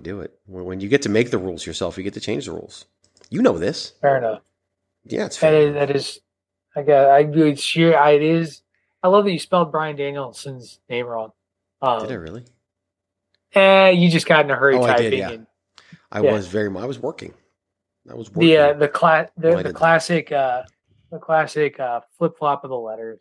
do it. When you get to make the rules yourself, you get to change the rules. You know this. Fair enough. Yeah, it's fair. is, that is I got I do it's sheer I, it is I love that you spelled Bryan Danielson's name wrong. Um, Did I really? eh, you just got in a hurry Oh, I typing did, yeah. and I yeah. was very. I was working. I was working. the uh, the cla- the, the classic uh the classic uh flip flop of the letters.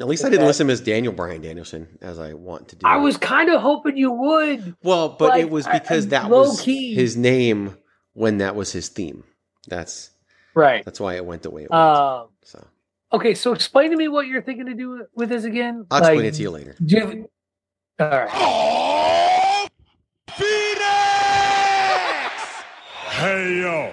At least I didn't Okay. listen as Daniel Bryan Danielson as I want to do. I was kind of hoping you would. well, but like, it was because I- that was key. his name when that was his theme. That's Right. that's why it went the way it went. Um so okay, so explain to me what you're thinking to do with this again. I'll explain it to you later. do you- all right. Hey yo.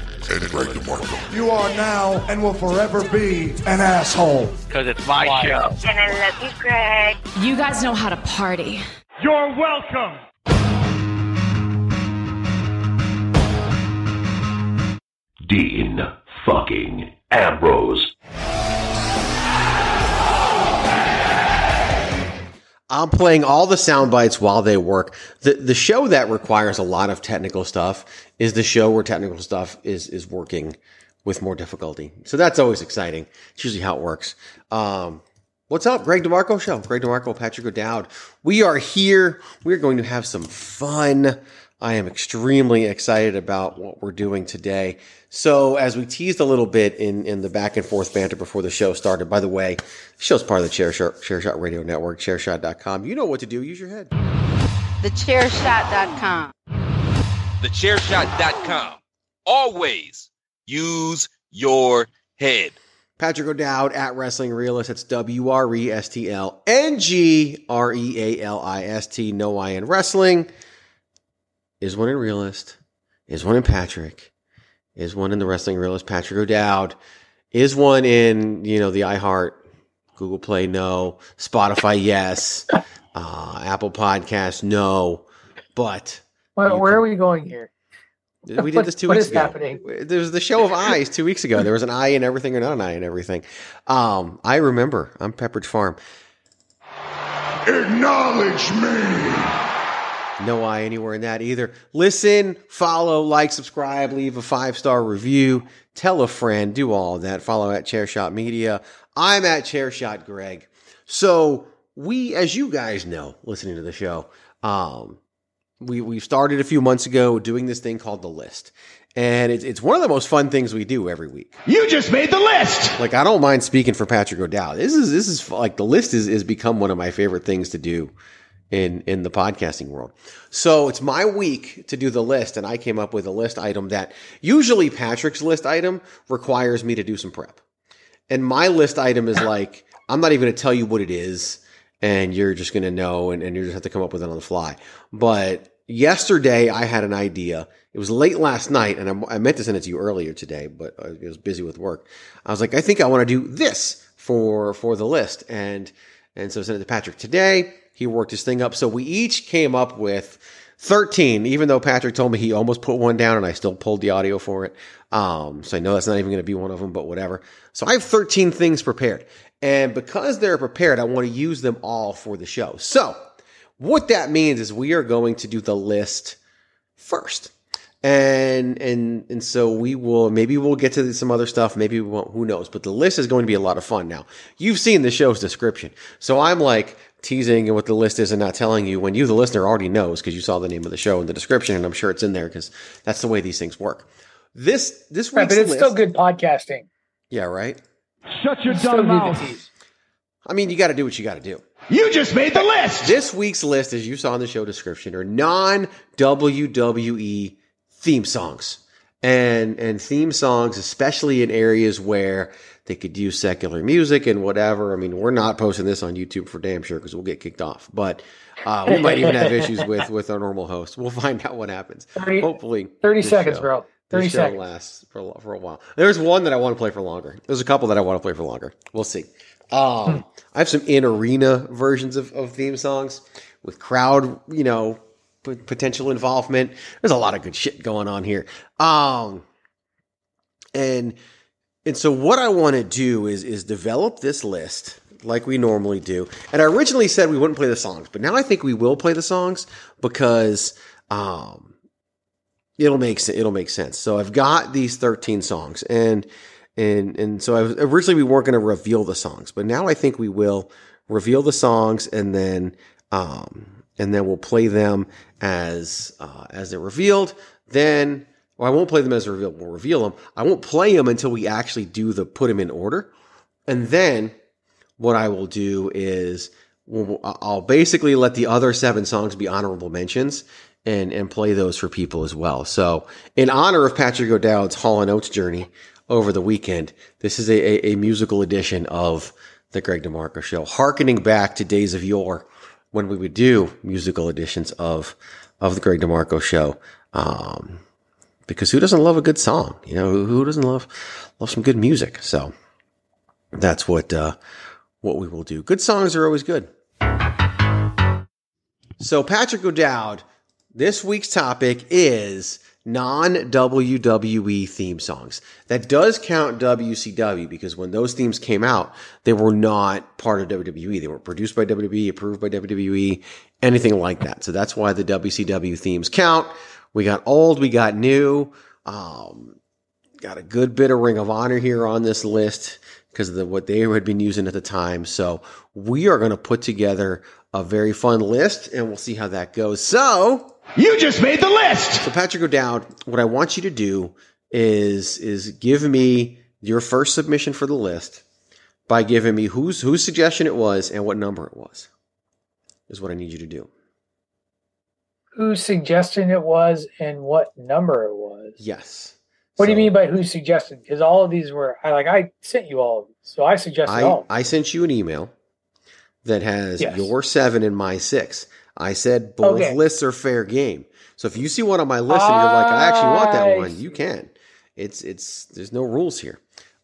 And Greg DeMarco. You are now and will forever be an asshole. Because it's my show. And I love you, Greg. You guys know how to party. You're welcome. Dean fucking Ambrose. I'm playing all the sound bites while they work. The the show that requires a lot of technical stuff is the show where technical stuff is is working with more difficulty. So that's always exciting. It's usually how it works. Um, what's up, Greg DeMarco show? Greg DeMarco, Patrick O'Dowd. We are here. We're going to have some fun. I am extremely excited about what we're doing today. So, as we teased a little bit in, in the back and forth banter before the show started, by the way, the show's part of the Chairshot, Chairshot Radio Network, chairshot.com. You know what to do. Use your head. Thechairshot.com. Thechairshot.com. Always use your head. Patrick O'Dowd at Wrestling Realist. It's W R E S T L N G R E A L I S T. No I in wrestling. Is one in Realist. Is one in Patrick. Is one in the Wrestling Realist. Patrick O'Dowd. Is one in, you know, the iHeart, Google Play, no. Spotify, yes. Uh, Apple Podcast, no. But Where, where can- are we going here? we did this two What weeks is ago. happening? There was the show of eyes two weeks ago. There was an eye in everything or not an eye in everything. Um, I remember. I'm Pepperidge Farm. Acknowledge me. No eye anywhere in that either. Listen, follow, like, subscribe, leave a five star review, tell a friend, do all that. Follow at Chairshot Media. I'm at Chairshot Greg. So we, as you guys know, listening to the show, um, we we started a few months ago doing this thing called the list, and it's it's one of the most fun things we do every week. You just made the list! Like I don't mind speaking for Patrick O'Dowd. This is this is like the list is is become one of my favorite things to do in in the podcasting world. So it's my week to do the list, and I came up with a list item that usually Patrick's list item requires me to do some prep, and my list item is like I'm not even going to tell you what it is, and you're just going to know, and, and you just have to come up with it on the fly. But yesterday I had an idea. It was late last night, and I, I meant to send it to you earlier today, but uh, I was busy with work. I was like, I think I want to do this for for the list, and and so I sent it to Patrick today. He worked his thing up, so we each came up with. 13, even though Patrick told me he almost put one down and I still pulled the audio for it. Um, so I know that's not even going to be one of them, but whatever. So I have 13 things prepared. And because they're prepared, I want to use them all for the show. So what that means is we are going to do the list first. And and and so we will maybe we'll get to some other stuff, maybe we won't, who knows. But the list is going to be a lot of fun. Now, you've seen the show's description. So I'm like teasing and what the list is and not telling you when you the listener already knows because you saw the name of the show in the description and I'm sure it's in there because that's the way these things work. This this Right, but it's list, still good podcasting. Yeah, right. Shut your Still dumb do mouth. I mean, you got to do what you got to do. You just made the list. This week's list, as you saw in the show description, are non WWE theme songs. And and theme songs, especially in areas where they could use secular music and whatever. I mean, we're not posting this on YouTube for damn sure because we'll get kicked off. But uh, we might even have issues with with our normal host. We'll find out what happens. 30 Hopefully, 30 seconds, show- bro. 30 show seconds. lasts for a, for a while. There's one that I want to play for longer. There's a couple that I want to play for longer. We'll see. Um, I have some in arena versions of, of theme songs with crowd, you know, p- potential involvement. There's a lot of good shit going on here. Um, and and so what I want to do is is develop this list like we normally do. And I originally said we wouldn't play the songs, but now I think we will play the songs because um it'll make it'll make sense. So I've got these 13 songs and and and so I was, originally we weren't going to reveal the songs, but now I think we will reveal the songs and then um and then we'll play them as uh, as they're revealed. Then well, I won't play them as revealed. We'll reveal them. I won't play them until we actually do the put them in order. And then what I will do is I'll basically let the other seven songs be honorable mentions and and play those for people as well. So in honor of Patrick O'Dowd's Hall and Oates journey over the weekend, this is a, a, a musical edition of the Greg DeMarco Show, harkening back to days of yore when we would do musical editions of of the Greg DeMarco Show. Um, because who doesn't love a good song? You know, who, doesn't love love some good music? So that's what uh, what we will do. Good songs are always good. So Patrick O'Dowd, this week's topic is non WWE theme songs. That does count WCW because when those themes came out, they were not part of WWE. They were produced by WWE, approved by WWE, anything like that. So that's why the WCW themes count. We got old, we got new. Um, got a good bit of Ring of Honor here on this list because of the, what they had been using at the time. So we are going to put together a very fun list and we'll see how that goes. So You just made the list. so Patrick O'Dowd, what I want you to do is is give me your first submission for the list by giving me whose whose suggestion it was and what number it was. Is what I need you to do. Whose suggestion it was and what number it was. Yes. What do you mean by who suggested? Because all of these were I like I sent you all of these, so I suggested I, all. I sent you an email that has Yes. your seven and my six. I said both Okay. lists are fair game. So if you see one on my list and you're like, I actually want that one, you can. It's it's there's no rules here.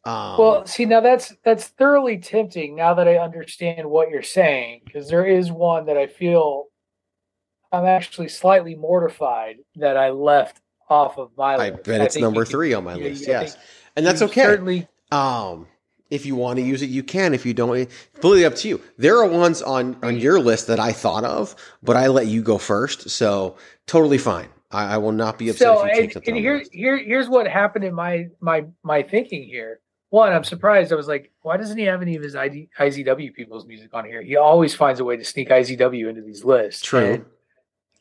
Um, well, see now that's that's thoroughly tempting now that I understand what you're saying because there is one that I feel I'm actually slightly mortified that I left off of my I list. bet it's number three on my list. Yes, and that's okay. Certainly, Um, if you want to use it, you can. If you don't, it's completely up to you. There are ones on on your list that I thought of, but I let you go first, so totally fine. I, I will not be upset so if you take and, something. and here here here's what happened in my my my thinking here. One, I'm surprised. I was like, why doesn't he have any of his ID, IZW people's music on here? He always finds a way to sneak IZW into these lists. True. and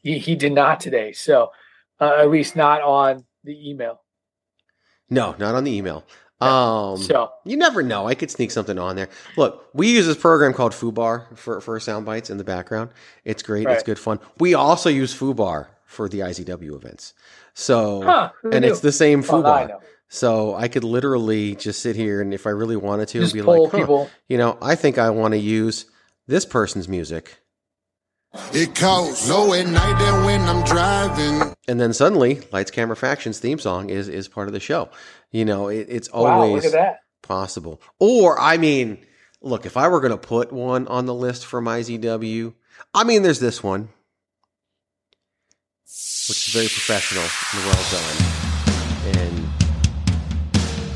He, he did not today. So, uh, at least not on the email. No, not on the email. Um, So, you never know. I could sneak something on there. Look, we use this program called Fubar for for sound bites in the background. It's great. It's good fun. We also use Fubar for the IZW events. So, huh, and knew? it's the same Well, I Fubar. So I could literally just sit here and if I really wanted to, Just be like, huh, people. you know, I think I want to use this person's music. It costs low at night and when I'm driving. And then suddenly, Lights Camera Factions theme song is is part of the show. You know, it, it's Wow, always look at that. possible. Or, I mean, look, if I were going to put one on the list from IZW, I mean, there's this one, which is very professional and well done. And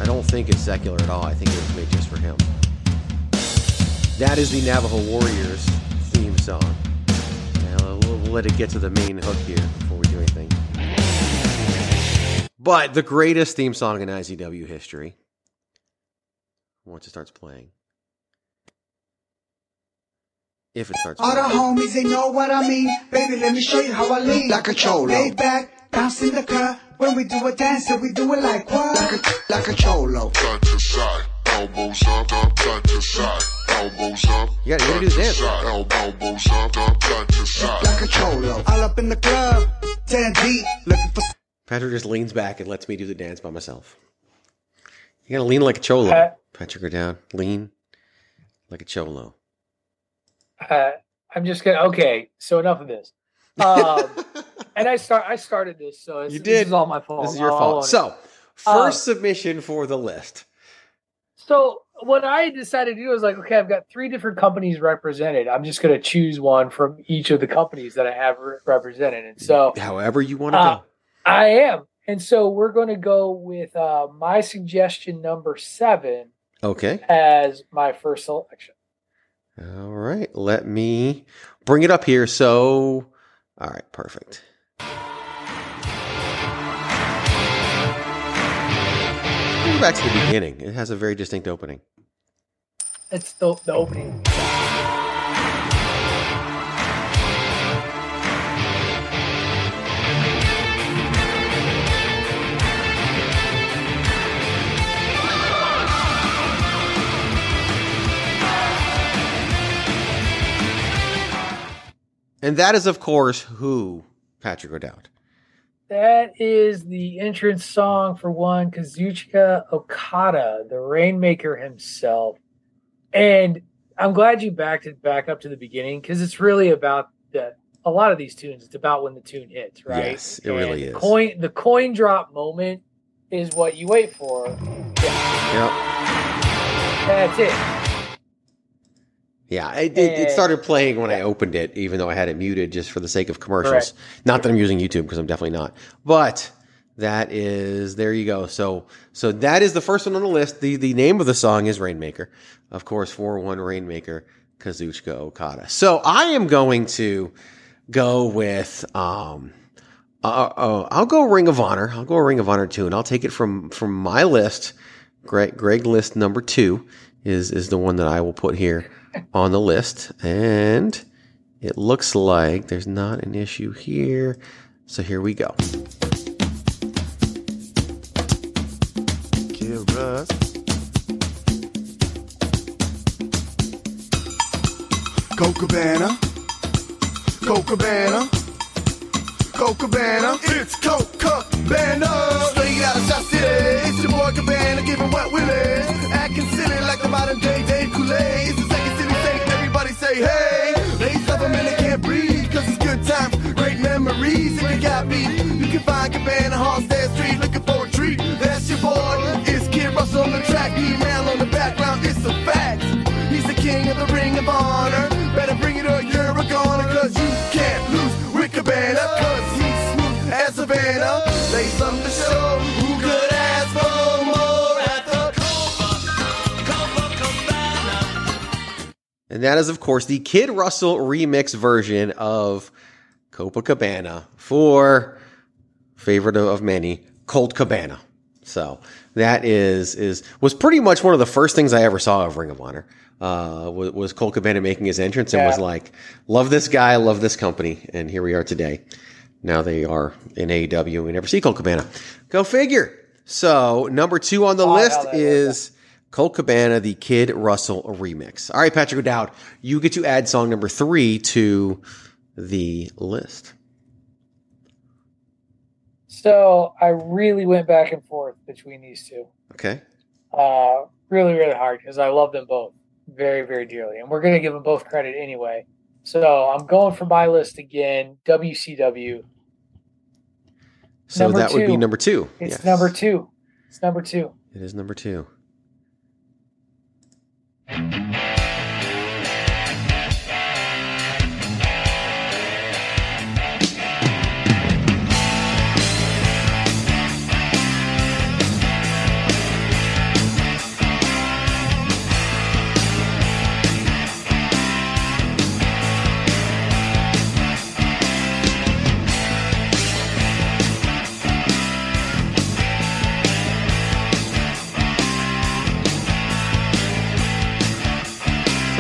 I don't think it's secular at all. I think it was made just for him. That is the Navajo Warriors theme song. Now, we'll, we'll let it get to the main hook here before we do anything. But the greatest theme song in IZW history. Once it starts playing. If it starts All the homies, they know what I mean. Baby, let me show you how I lean. Like a cholo. Lay back, bounce in the car, When we do a dance, we do it like what? Like a, like a cholo. Side to side, elbows up, up, side to side, elbows up. You gotta, you gotta do the dance. Side, el- elbows up, up, side to side. Like a cholo. All up in the club, 10 deep, looking for Patrick just leans back and lets me do the dance by myself. You gotta lean like a cholo. Uh, Patrick, go down. Lean like a cholo. Uh, I'm just gonna. Okay, so enough of this. Um, and I start. I started this, so it's, You This did. is all my fault. This is your I'll fault. it. So, Uh, first submission for the list. So what I decided to do is like, okay, I've got three different companies represented. I'm just going to choose one from each of the companies that I have re- represented. And so However you want to uh, go. I am. And so we're going to go with uh, my suggestion number seven Okay. as my first selection. All right. Let me bring it up here. So, all right. Perfect. Go back to the beginning. It has a very distinct opening. It's the, the opening. And that is, of course, who Patrick O'Dowd. That is the entrance song for one Kazuchika Okada, the Rainmaker himself. And I'm glad you backed it back up to the beginning because it's really about the a lot of these tunes. It's about when the tune hits, right? Yes, it really is. Coin the coin drop moment is what you wait for. Yeah. Yep. That's it. Yeah, it, it, it started playing when I opened it, even though I had it muted just for the sake of commercials. Correct. Not that I'm using YouTube because I'm definitely not. But that is there you go. So so that is the first one on the list. The the name of the song is Rainmaker, of course. Four one Rainmaker, Kazuchika Okada. So I am going to go with um. Uh, uh, I'll go Ring of Honor. I'll go Ring of Honor two, and I'll take it from from my list. Greg, Greg list number two is is the one that I will put here on the list, and it looks like there's not an issue here. So here we go. Kill Russ. Go Cabana. Go Cabana. Go Cabana. It's Colt Cabana. Straight out of South City. It's your boy Cabana giving wet willies. Acting Everybody hey. They suffer and they can't breathe. Cause it's good times, great memories. If you got beat, you can find Cabana, Halstead Street. And that is, of course, the Kid Russell remix version of Copacabana for favorite of many, Colt Cabana. So that is is was pretty much one of the first things I ever saw of Ring of Honor. Uh, was, was Colt Cabana making his entrance and was like, "Love this guy, love this company," and here we are today. Now they are in AEW. We never see Colt Cabana. Go figure. So number two on the Oh, list is Colt Cabana, the Kid Russell remix. All right, Patrick O'Dowd, you get to add song number three to the list. So I really went back and forth between these two. Okay. Uh, really, really hard because I love them both very, very dearly, and we're going to give them both credit anyway. So I'm going for my list again. WCW. So Number that would be number two. It's Yes. number two. It's number two. It is number two. It's a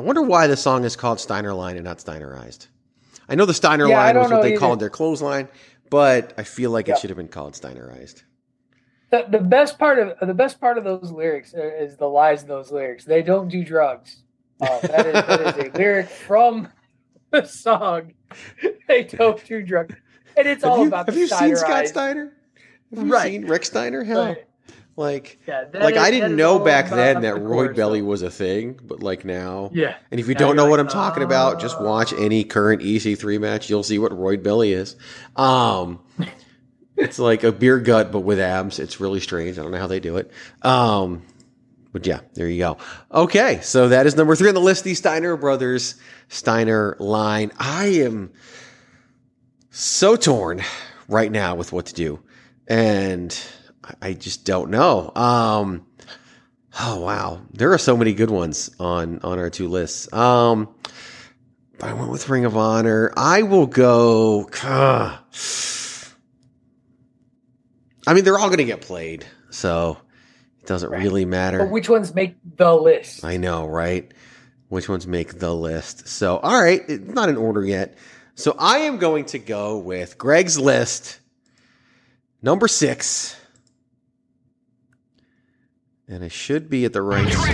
I wonder why the song is called Steiner Line and not Steinerized. I know the Steiner Yeah, Line was what they either. called their clothesline, but I feel like Yeah. it should have been called Steinerized. The, the best part of the best part of those lyrics is the lies in those lyrics. They don't do drugs. Uh, that, is, that is a lyric from the song. They don't do drugs, and it's Have all you, about have the you seen Scott Steiner? Have you Right. seen Rick Steiner? Hell, Right. Like, Yeah, like is- I didn't know back then that the roid belly was a thing, but like now, Yeah. And if you Now don't know what I'm talking about, just watch any current EC3 match. You'll see what roid belly is. Um, it's like a beer gut, but with abs. It's really strange. I don't know how they do it. Um, but yeah, there you go. Okay, so that is number three on the list. The Steiner brothers Steiner line. I am so torn right now with what to do, and I- just don't know. Um, oh wow, there are so many good ones on on our two lists. Um, but I went with Ring of Honor. I will go. Uh, I mean, they're all going to get played, so it doesn't really matter. But which ones make the list? I know, right? Which ones make the list? So, all right, it's not in order yet. So, I am going to go with Greg's list, number six. And it should be at the right song.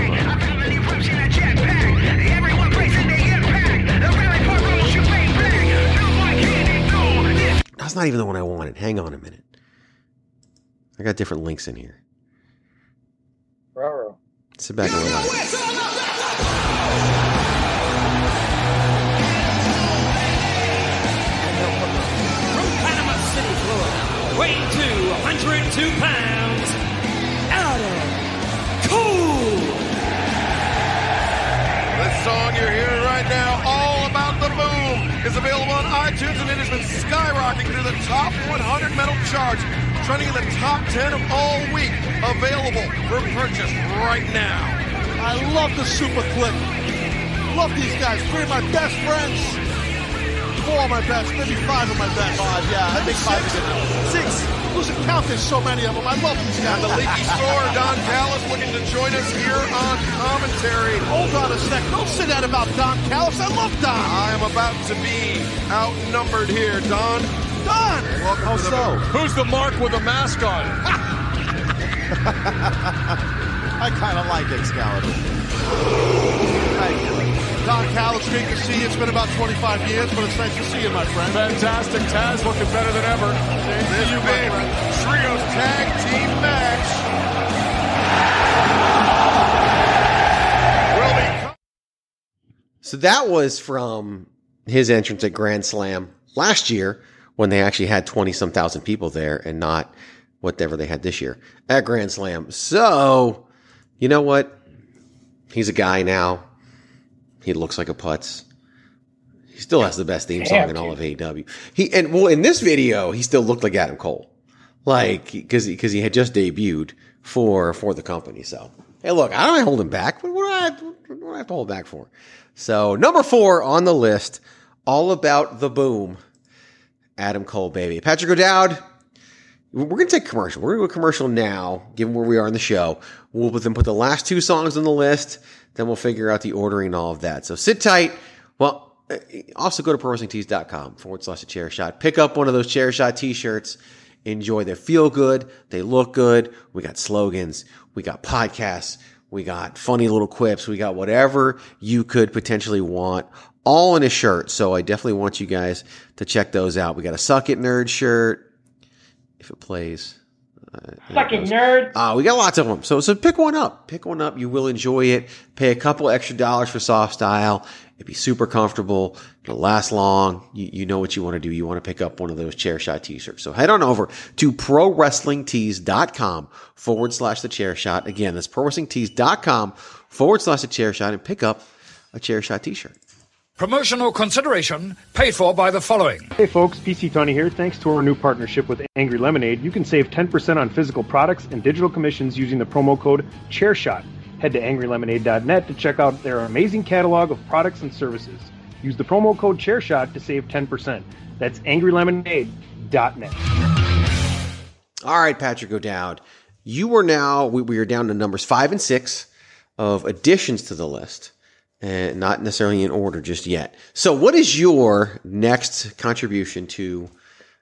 That's not even the one I wanted. Hang on a minute. I got different links in here. Ruh-roh. Sit back and relax. From Panama City, Florida, weighing to 102 pounds, Adam This song you're hearing right now, All About the Boom, is available on iTunes and it has been skyrocketing through the top 100 metal charts, trending in the top 10 of all week. Available for purchase right now. I love the Super Kliq. Love these guys. Three of my best friends. Four of my best. Maybe five of my best. Five, yeah. I think five is good. Six. Lose a count. There's so many of them. I love these guys. And the leaky store, Don Callis, looking to join us here on commentary. Hold on a sec. Don't say that about Don Callis. I love Don. I am about to be outnumbered here, Don. Don! Welcome How to the so? Who's the mark with a mask on? I kind of like Excalibur. Thank you. Don Callis, great to see you. It's been about 25 years, but it's nice to see you, my friend. Fantastic. Taz looking better than ever. This you, my big friend. trios tag team match So that was from his entrance at Grand Slam last year when they actually had 20 some thousand people there and not whatever they had this year at Grand Slam. So, you know what? He's a guy now. He looks like a putz. He still has the best theme song in all of AEW. He and well in this video he still looked like Adam Cole, like because because he had just debuted for for the company. So hey, look, I don't hold him back. What, what, do I have, what do I have to hold back for? So number four on the list, all about the boom, Adam Cole, baby. Patrick O'Dowd. We're going to take a commercial. We're going to do a commercial now, given where we are in the show. We'll then put the last two songs on the list. Then we'll figure out the ordering and all of that. So sit tight. Well, uh, also go to prowrestlingtees.com forward slash a chair shot. Pick up one of those chair shot t-shirts. Enjoy. They feel good. They look good. We got slogans. We got podcasts. We got funny little quips. We got whatever you could potentially want all in a shirt. So I definitely want you guys to check those out. We got a suck it nerd shirt if it plays. Uh, Fucking nerd. uh, we got lots of them. So, so pick one up. Pick one up. You will enjoy it. Pay a couple extra dollars for soft style. It'd be super comfortable. It'll last long. You, you know what you want to do. You want to pick up one of those chair shot t-shirts. So head on over to prowrestlingtees.com forward slash the chair shot. Again, that's prowrestlingtees.com forward slash the chair shot and pick up a chair shot t-shirt. Promotional consideration paid for by the following. Hey folks, PC Tunney here. Thanks to our new partnership with Angry Lemonade, you can save 10% on physical products and digital commissions using the promo code ChairShot. Head to angrylemonade.net to check out their amazing catalog of products and services. Use the promo code ChairShot to save 10%. That's angrylemonade.net. All right, Patrick O'Dowd. You are now, we, we are down to numbers five and six of additions to the list, and not necessarily in order just yet. So, what is your next contribution to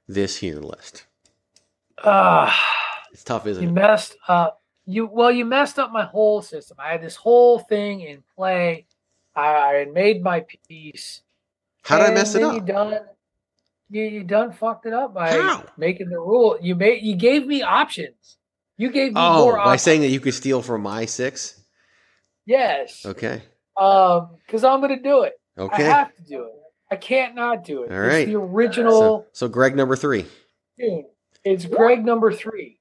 this here list? Uh, It's tough, isn't you it? You messed up. You well, you messed up my whole system. I had this whole thing in play. I, I had made my piece. How did I mess it up? You done. You, you done fucked it up by How? making the rule. You made. You gave me options. You gave me Oh, more by options. saying that you could steal from my six? yes. Okay. Um, because I'm gonna do it. Okay. I have to do it. I can't not do it. All It's right. the original. So, so Greg number three. tune. It's Greg number three.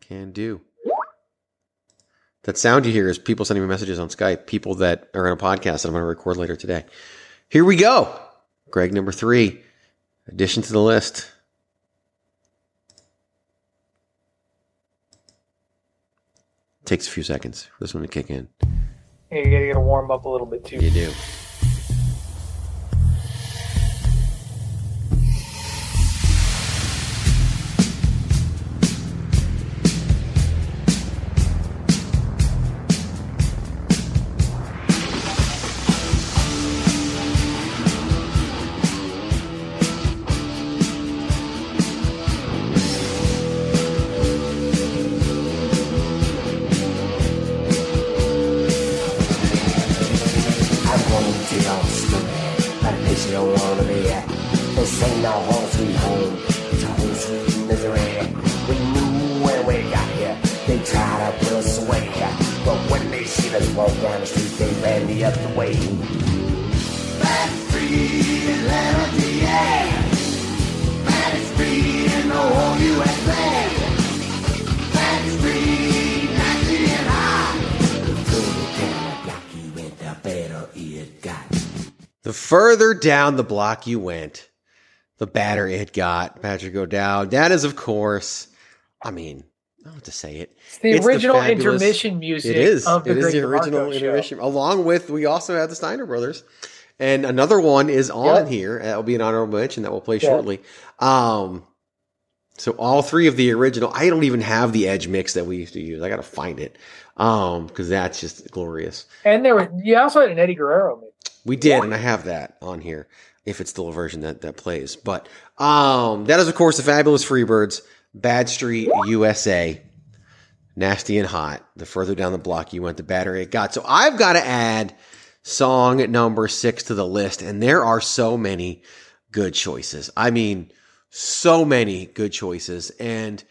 Can do. That sound you hear is people sending me messages on Skype, people that are in a podcast that I'm going to record later today. Here we go. Greg number three, addition to the list. Takes a few seconds for this one to kick in. You gotta warm up a little bit too. You do. The further down the block you went, the badder it got. Patrick O'Dowd. That is, of course, I mean, I don't have to say it. It's the original fabulous- intermission music It is. of the it is the original intermission. Along with, we also have the Steiner Brothers. And another one is on Yep. here. That will be an honorable mention that we'll play Yeah. shortly. Um, so all three of the original. I don't even have the Edge mix that we used to use. I got to find it um, because that's just glorious. And there was you also had an Eddie Guerrero mix. We did, and I have that on here if it's still a version that that plays. But um, that is, of course, the fabulous Freebirds, Bad Street, USA, Nasty and Hot. The further down the block you went, the better it got. So I've got to add song number six to the list, and there are so many good choices. I mean, so many good choices, and.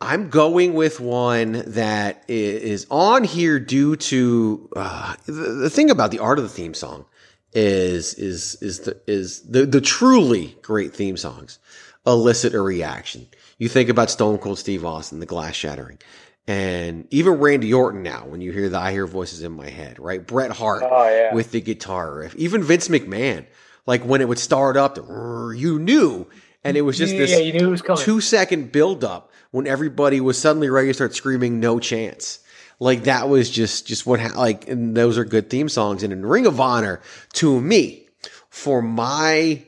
I'm going with one that is on here due to uh, the, the thing about the art of the theme song is is is the is the the truly great theme songs elicit a reaction. You think about Stone Cold Steve Austin, the glass shattering, and even Randy Orton. Now, when you hear the "I hear voices in my head," right? Bret Hart Oh, yeah. with the guitar riff, even Vince McMahon, like when it would start up, you knew, and it was just Yeah, this you knew it was coming. two second build up when everybody was suddenly ready to start screaming no chance. Like that was just just what ha- like and those are good theme songs. And in ring of honor to me for my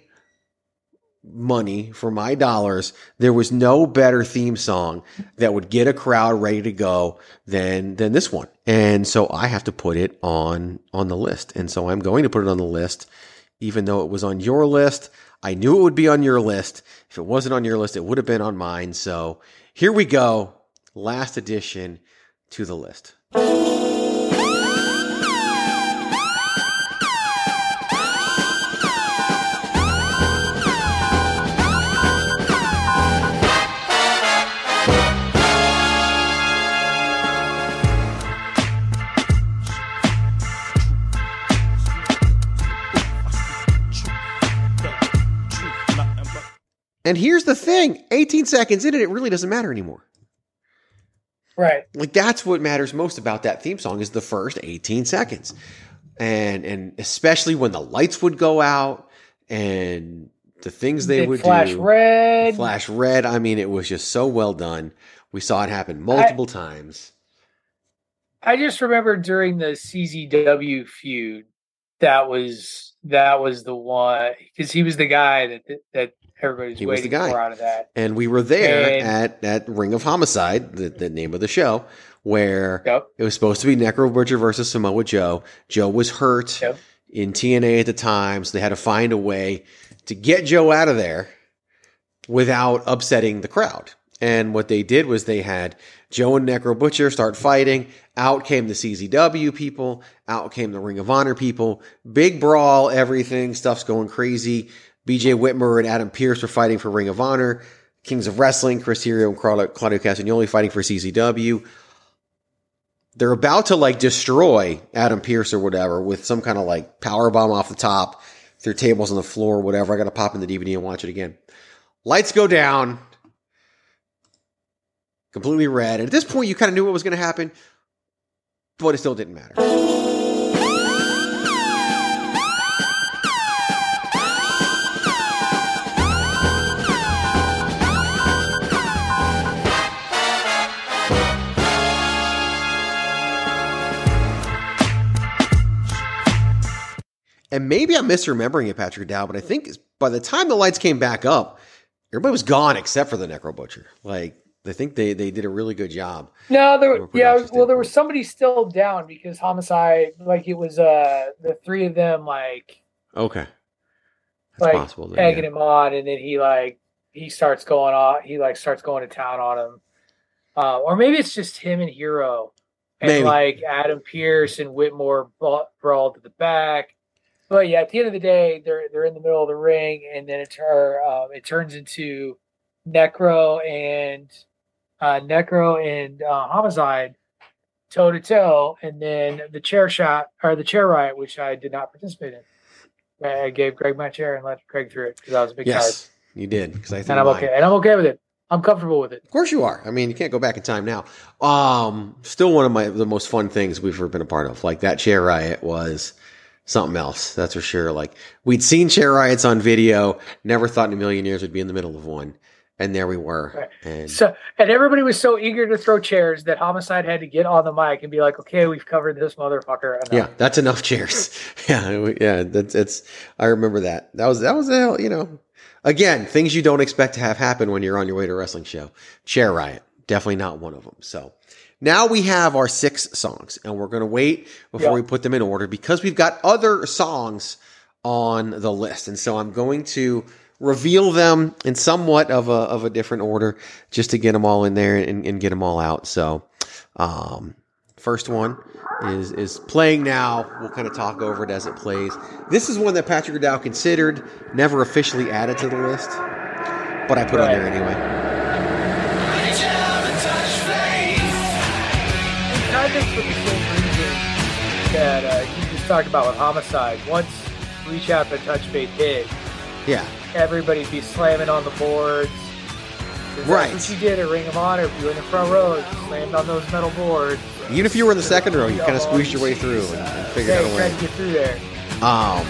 money for my dollars there was no better theme song that would get a crowd ready to go than than this one. And so i have to put it on on the list. And so i'm going to put it on the list even though it was on your list i knew it would be on your list. If it wasn't on your list it would have been on mine. So here we go. Last addition to the list And here's the thing 18 seconds in it, it really doesn't matter anymore. Right. Like that's what matters most about that theme song is the first 18 seconds. And and especially when the lights would go out and the things they Big would flash do. red. Flash red. I mean, it was just so well done. We saw it happen multiple times. I just remember during the CZW feud, that was that was the one because he was the guy that that everybody's He was the waiting guy. for out of that. And we were there And- at, at Ring of Homicide, the, the name of the show, where Yep. it was supposed to be Necro Butcher versus Samoa Joe. Joe was hurt Yep. in TNA at the time, so they had to find a way to get Joe out of there without upsetting the crowd. And what they did was they had Joe and Necro Butcher start fighting. Out came the CZW people. Out came the Ring of Honor people. Big brawl, everything. Stuff's going crazy. BJ Whitmer and Adam Pearce were fighting for Ring of Honor. Kings of Wrestling, Chris Hero and Claudio Castagnoli fighting for CZW. They're about to like destroy Adam Pearce or whatever with some kind of like power bomb off the top through tables on the floor or whatever. I got to pop in the DVD and watch it again. Lights go down. Completely red. And at this point, you kind of knew what was going to happen, but it still didn't matter. And maybe I'm misremembering it, Patrick Dow, but I think by the time the lights came back up, everybody was gone except for the Necro Butcher. Like, I think they, they did a really good job. No, there yeah, well there was somebody still down because homicide like it was uh the three of them like Okay. That's like possible. Then, egging yeah. him on and then he like he starts going on he like starts going to town on him. Uh, or maybe it's just him and Hero. And Maybe. like Adam Pearce and Whitmer bra- brawled to the back. But yeah, at the end of the day, they're they're in the middle of the ring, and then it tur- um, it turns into Necro and uh, Necro and uh, Homicide toe to toe, and then the chair shot or the chair riot, which I did not participate in. I gave Greg my chair and let Greg through it because I was a big Yes, you did. Because I think and I'm okay, and I'm okay with it. I'm comfortable with it. Of course you are. I mean, you can't go back in time now. Um, still one of my the most fun things we've ever been a part of. Like that chair riot was something else. That's for sure. Like we'd seen chair riots on video, never thought in a million years we'd be in the middle of one, and there we were. And So, and everybody was so eager to throw chairs that Homicide had to get on the mic and be like, "Okay, we've covered this motherfucker." enough." yeah, that's enough chairs. yeah, yeah. That's it's. I remember that. That was that was a hell, you know. Again, things you don't expect to have happen when you're on your way to a wrestling show. Chair riot, definitely not one of them. So now we have our six songs, and we're going to wait before Yeah. we put them in order because we've got other songs on the list, and so I'm going to reveal them in somewhat of a of a different order just to get them all in there and, and get them all out. So, um, first one is is playing now. We'll kind of talk over it as it plays. This is one that Patrick Dow considered, never officially added to the list, but I put on there anyway. Talked about with Homicide. Once Reach Out and Touch Faith hit, Yeah, everybody'd be slamming on the boards. Right. That's what you did at Ring of Honor. If you were in the front row, slammed on those metal boards. even if you were in the second row, you kind of squeezed your way through and, and figured out a way. to get through there. Um,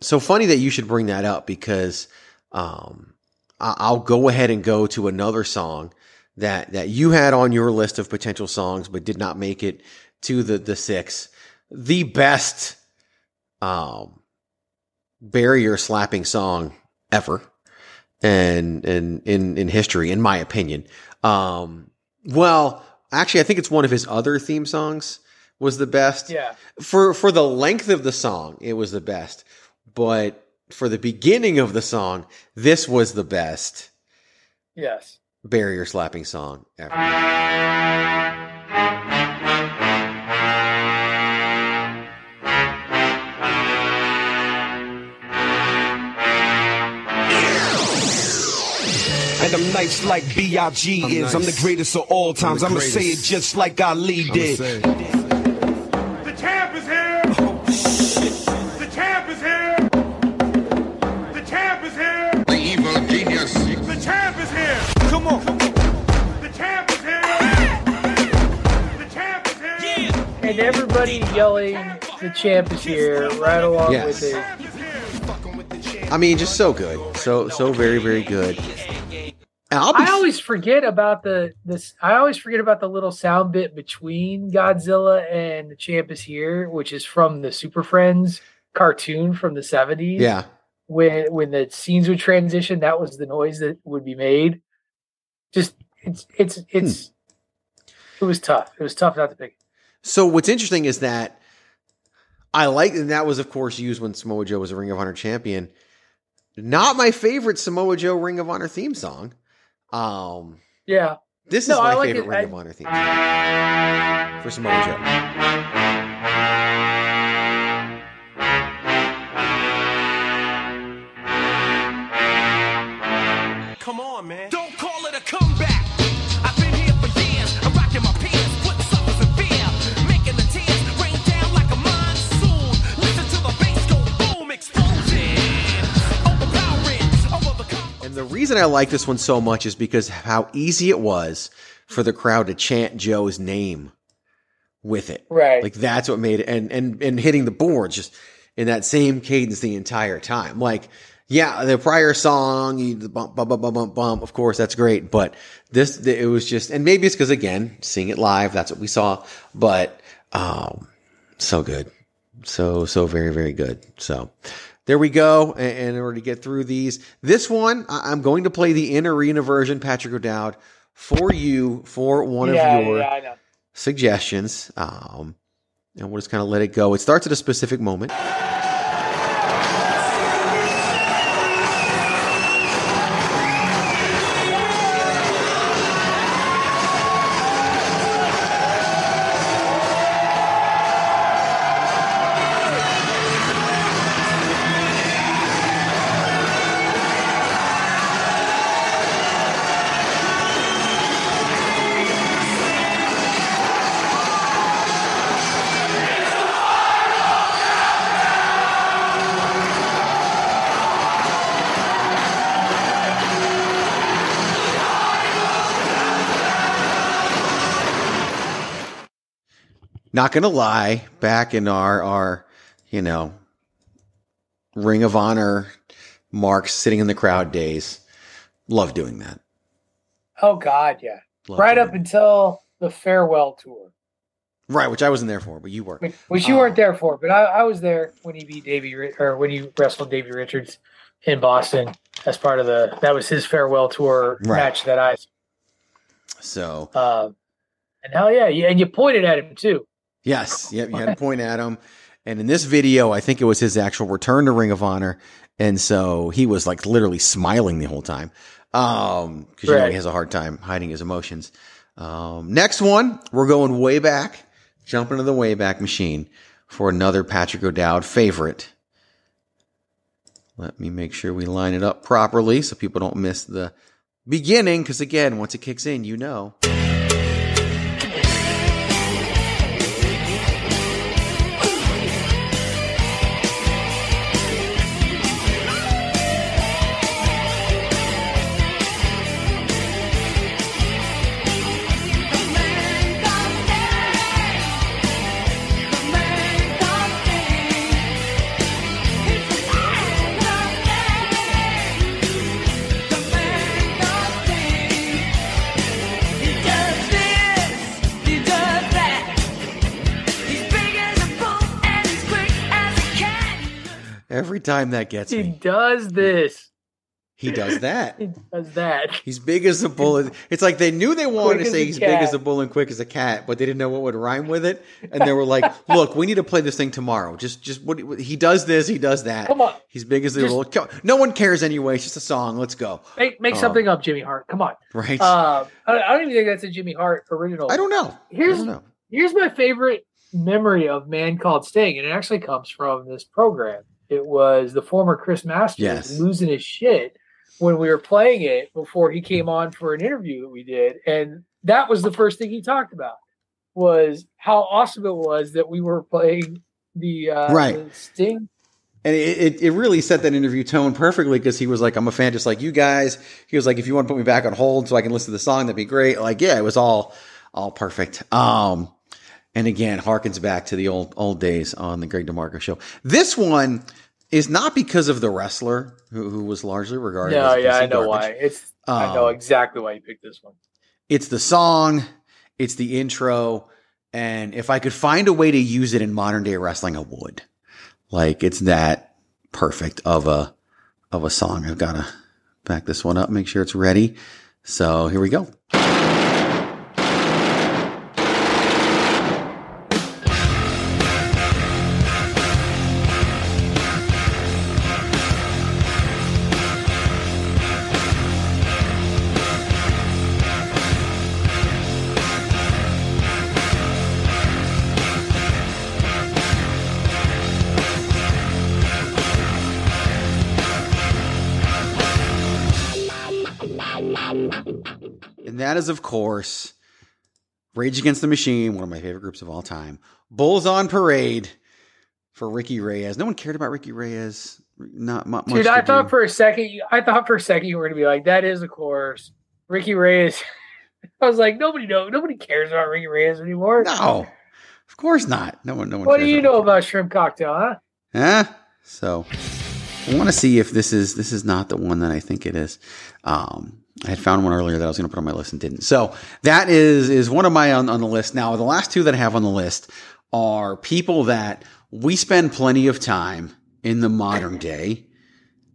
so funny that you should bring that up because um, I- I'll go ahead and go to another song that that you had on your list of potential songs, but did not make it to the the six. The best um, barrier slapping song ever, and and in in history, in my opinion. Um, well, actually, I think it's one of his other theme songs was the best Yeah. for for the length of the song, it was the best. But for the beginning of the song, this was the best Yes. barrier slapping song ever. And I'm nice like B.I.G. is. I'm the greatest of all times. I'm I'ma the say it just like Ali did. The champ is here. The champ is here. The champ is here. The evil genius. The champ is here. Come on. The champ is here. The champ is here. And everybody yelling, "The champ is here!" Right along Yes. with it. I mean, just so good, so so very very good. And I'll be I always forget about the this. I always forget about the little sound bit between Godzilla and the champ is here, which is from the Super Friends cartoon from the seventies. yeah when when the scenes would transition, that was the noise that would be made. Just it's it's it's hmm. it was tough. It was tough not to pick. So what's interesting is that I like, and that was of course used when Samoa Joe was a Ring of Honor champion. Not my favorite Samoa Joe Ring of Honor theme song. Um, Yeah. this No, is my like favorite it. Ring I- of Honor theme song for Samoa Joe. Come on, man. The reason I like this one so much is because how easy it was for the crowd to chant Joe's name with it. Right. Like that's what made it and and and hitting the boards just in that same cadence the entire time. Like yeah, the prior song, you the bump, bump, bump, bump, bump, bump. Of course, that's great, but this it was just, and maybe it's because again, seeing it live, that's what we saw. But um, so good, so so very very good. So there we go. And, in order to get through these, this one I'm going to play the in arena version, Patrick O'Dowd, for you for one yeah, of your yeah, suggestions. Um, and we'll just kind of let it go. It starts at a specific moment. Not gonna lie, back in our our you know Ring of Honor marks sitting in the crowd days, love doing that. Oh God, yeah. Love right up until the farewell tour, Right, which I wasn't there for, but you were. which, you Oh. weren't there for, but I, I was there when he beat Davey or when he wrestled Davey Richards in Boston as part of the that was his farewell tour Right. match that I. So Uh, and hell yeah, yeah, and you pointed at him too. Yes, yep, you had to point at him. And in this video, I think it was his actual return to Ring of Honor, and so he was like literally smiling the whole time, um, because you know he has a hard time hiding his emotions. Um, next one, we're going way back, jumping to the way back machine for another Patrick O'Dowd favorite. Let me make sure we line it up properly so people don't miss the beginning, because again, once it kicks in, you know. Time that gets He me, does this. he does that. He does that. He's big as a bull. It's like they knew they wanted Quick to say he's big as a bull and quick as a cat, but they didn't know what would rhyme with it. And they were like, "Look, we need to play this thing tomorrow. Just, just what he does this, he does that. Come on. he's big as a Just- bull. No one cares anyway. It's just a song. Let's go. Make make Um, something up, Jimmy Hart. Come on. Right? Uh, I, I don't even think that's a Jimmy Hart original. I don't know. Here's don't know. here's my favorite memory of Man Called Sting, and it actually comes from this program. It was the former Chris Masters Yes. losing his shit when we were playing it before he came on for an interview that we did, and that was the first thing he talked about was how awesome it was that we were playing the uh, Right. the Sting. And it, it, really set that interview tone perfectly because he was like, I'm a fan just like you guys. He was like, if you want to put me back on hold so I can listen to the song, that'd be great. Like, yeah, it was all, all perfect. Um, and again, harkens back to the old, old days on the Greg DeMarco show. This one is not because of the wrestler who, who was largely regarded No, as yeah, I know garbage. why. It's I know Um, exactly why you picked this one. It's the song, it's the intro, and if I could find a way to use it in modern day wrestling, I would. Like it's that perfect of a of a song. I've got to back this one up, make sure it's ready. So here we go. And that is, of course, Rage Against the Machine, one of my favorite groups of all time. Bulls on Parade for Ricky Reyes. No one cared about Ricky Reyes. Not mu- much. Dude, to I do. thought for a second, you- I thought for a second you were gonna be like, "That is, of course, Ricky Reyes." I was like, nobody know, nobody cares about Ricky Reyes anymore. No, of course not. No one. No one. What do you know about shrimp cocktail, huh? Huh? So I want to see if this is this is not the one that I think it is. Um, I had found one earlier that I was going to put on my list and didn't. So that is is one of my on, on the list. Now the last two that I have on the list are people that we spend plenty of time in the modern day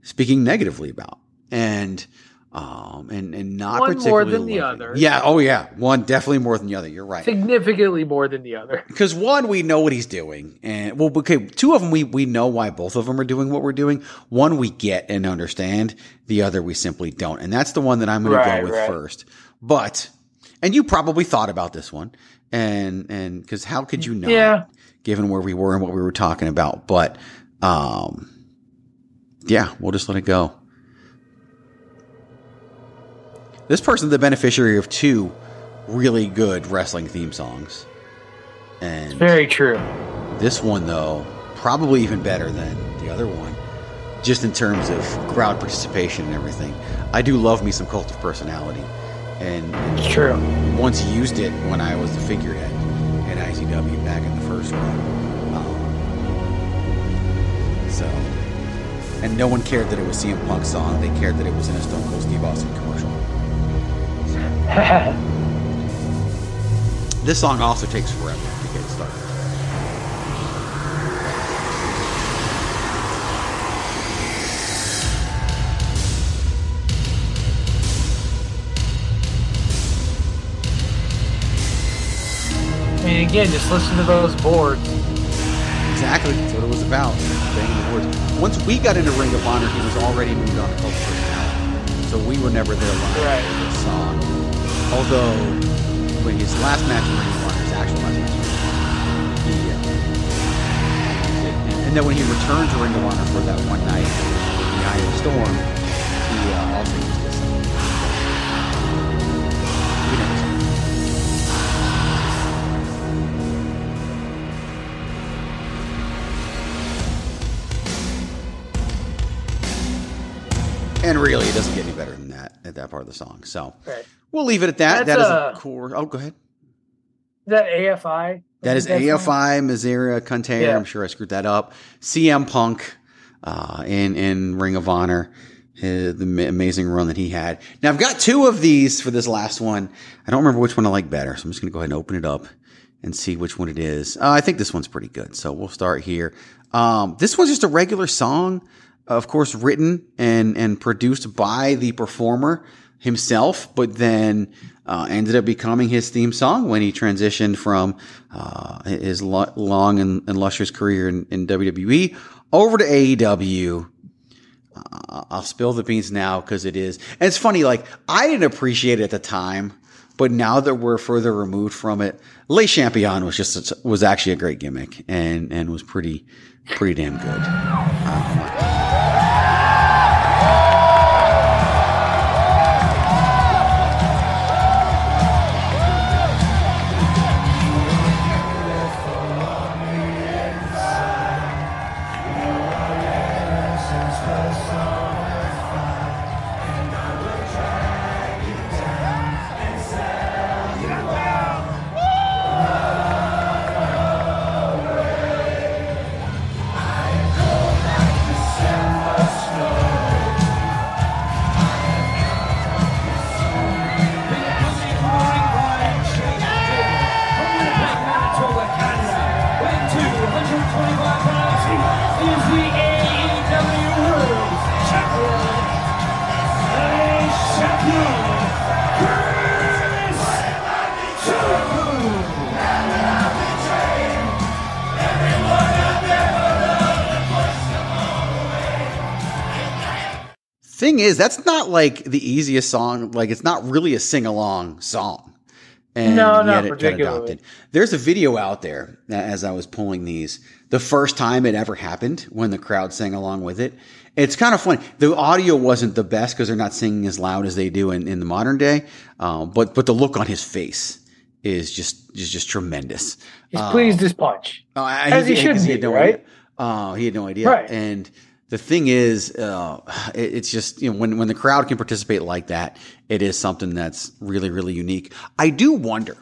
speaking negatively about, and um, and and not One more than the other. Yeah. Oh yeah. One definitely more than the other. You're right Significantly more than the other. because one we know what he's doing and well okay two of them we we know why both of them are doing what we're doing one we get and understand the other we simply don't and that's the one that i'm going to go with right. first but and you probably thought about this one and and because how could you not Yeah. given where we were and what we were talking about but um yeah we'll just let it go this person's the beneficiary of two really good wrestling theme songs and Very true. this one, though, probably even better than the other one, just in terms of crowd participation and everything. I do love me some cult of personality, and, and True. Once used it when I was the figurehead in ICW back in the first run. Um, so, and no one cared that it was CM Punk's song; they cared that it was in a Stone Cold Steve Austin commercial. This song also takes forever to get started. And again, just listen to those boards. Exactly. That's what it was about. Banging the boards. Once we got into Ring of Honor, he was already moved on to Cult of So we were never there live Right. Although, when his last match in Ring of Honor, his actual last match, he, uh, and, then when he returned to Ring of Honor for that one night, the the Storm, he uh, also used this. And really, it doesn't get any better than that at that part of the song. So Right. We'll leave it at that. That's, that is uh, a core. Oh, go ahead. Is that AFI? That is AFI Miseria Cantare. Yeah. I'm sure I screwed that up. CM Punk uh, in in Ring of Honor, uh, the amazing run that he had. Now I've got two of these for this last one. I don't remember which one I like better, so I'm just going to go ahead and open it up and see which one it is. Uh, I think this one's pretty good, so we'll start here. Um, this one's just a regular song, of course, written and and produced by the performer himself, but then uh, ended up becoming his theme song when he transitioned from uh, his lo- long and, and lustrous career in, in WWE over to AEW. Uh, I'll spill the beans now because it is. And it's funny, like, I didn't appreciate it at the time, but now that we're further removed from it, Le Champion was just, was actually a great gimmick and, and was pretty, pretty damn good. Thing is, that's not like the easiest song. Like it's not really a sing along song. And No, not yet it got particularly. adopted. There's a video out there uh, as I was pulling these. The first time it ever happened when the crowd sang along with it. It's kind of funny. The audio wasn't the best because they're not singing as loud as they do in, in the modern day. Um, but but the look on his face is just is just tremendous. He's Um, pleased as punch. Oh, As he should because be, had no right? idea. Uh, he had no idea. Right. And the thing is, uh, it- it's just you know when when the crowd can participate like that, it is something that's really really unique. I do wonder,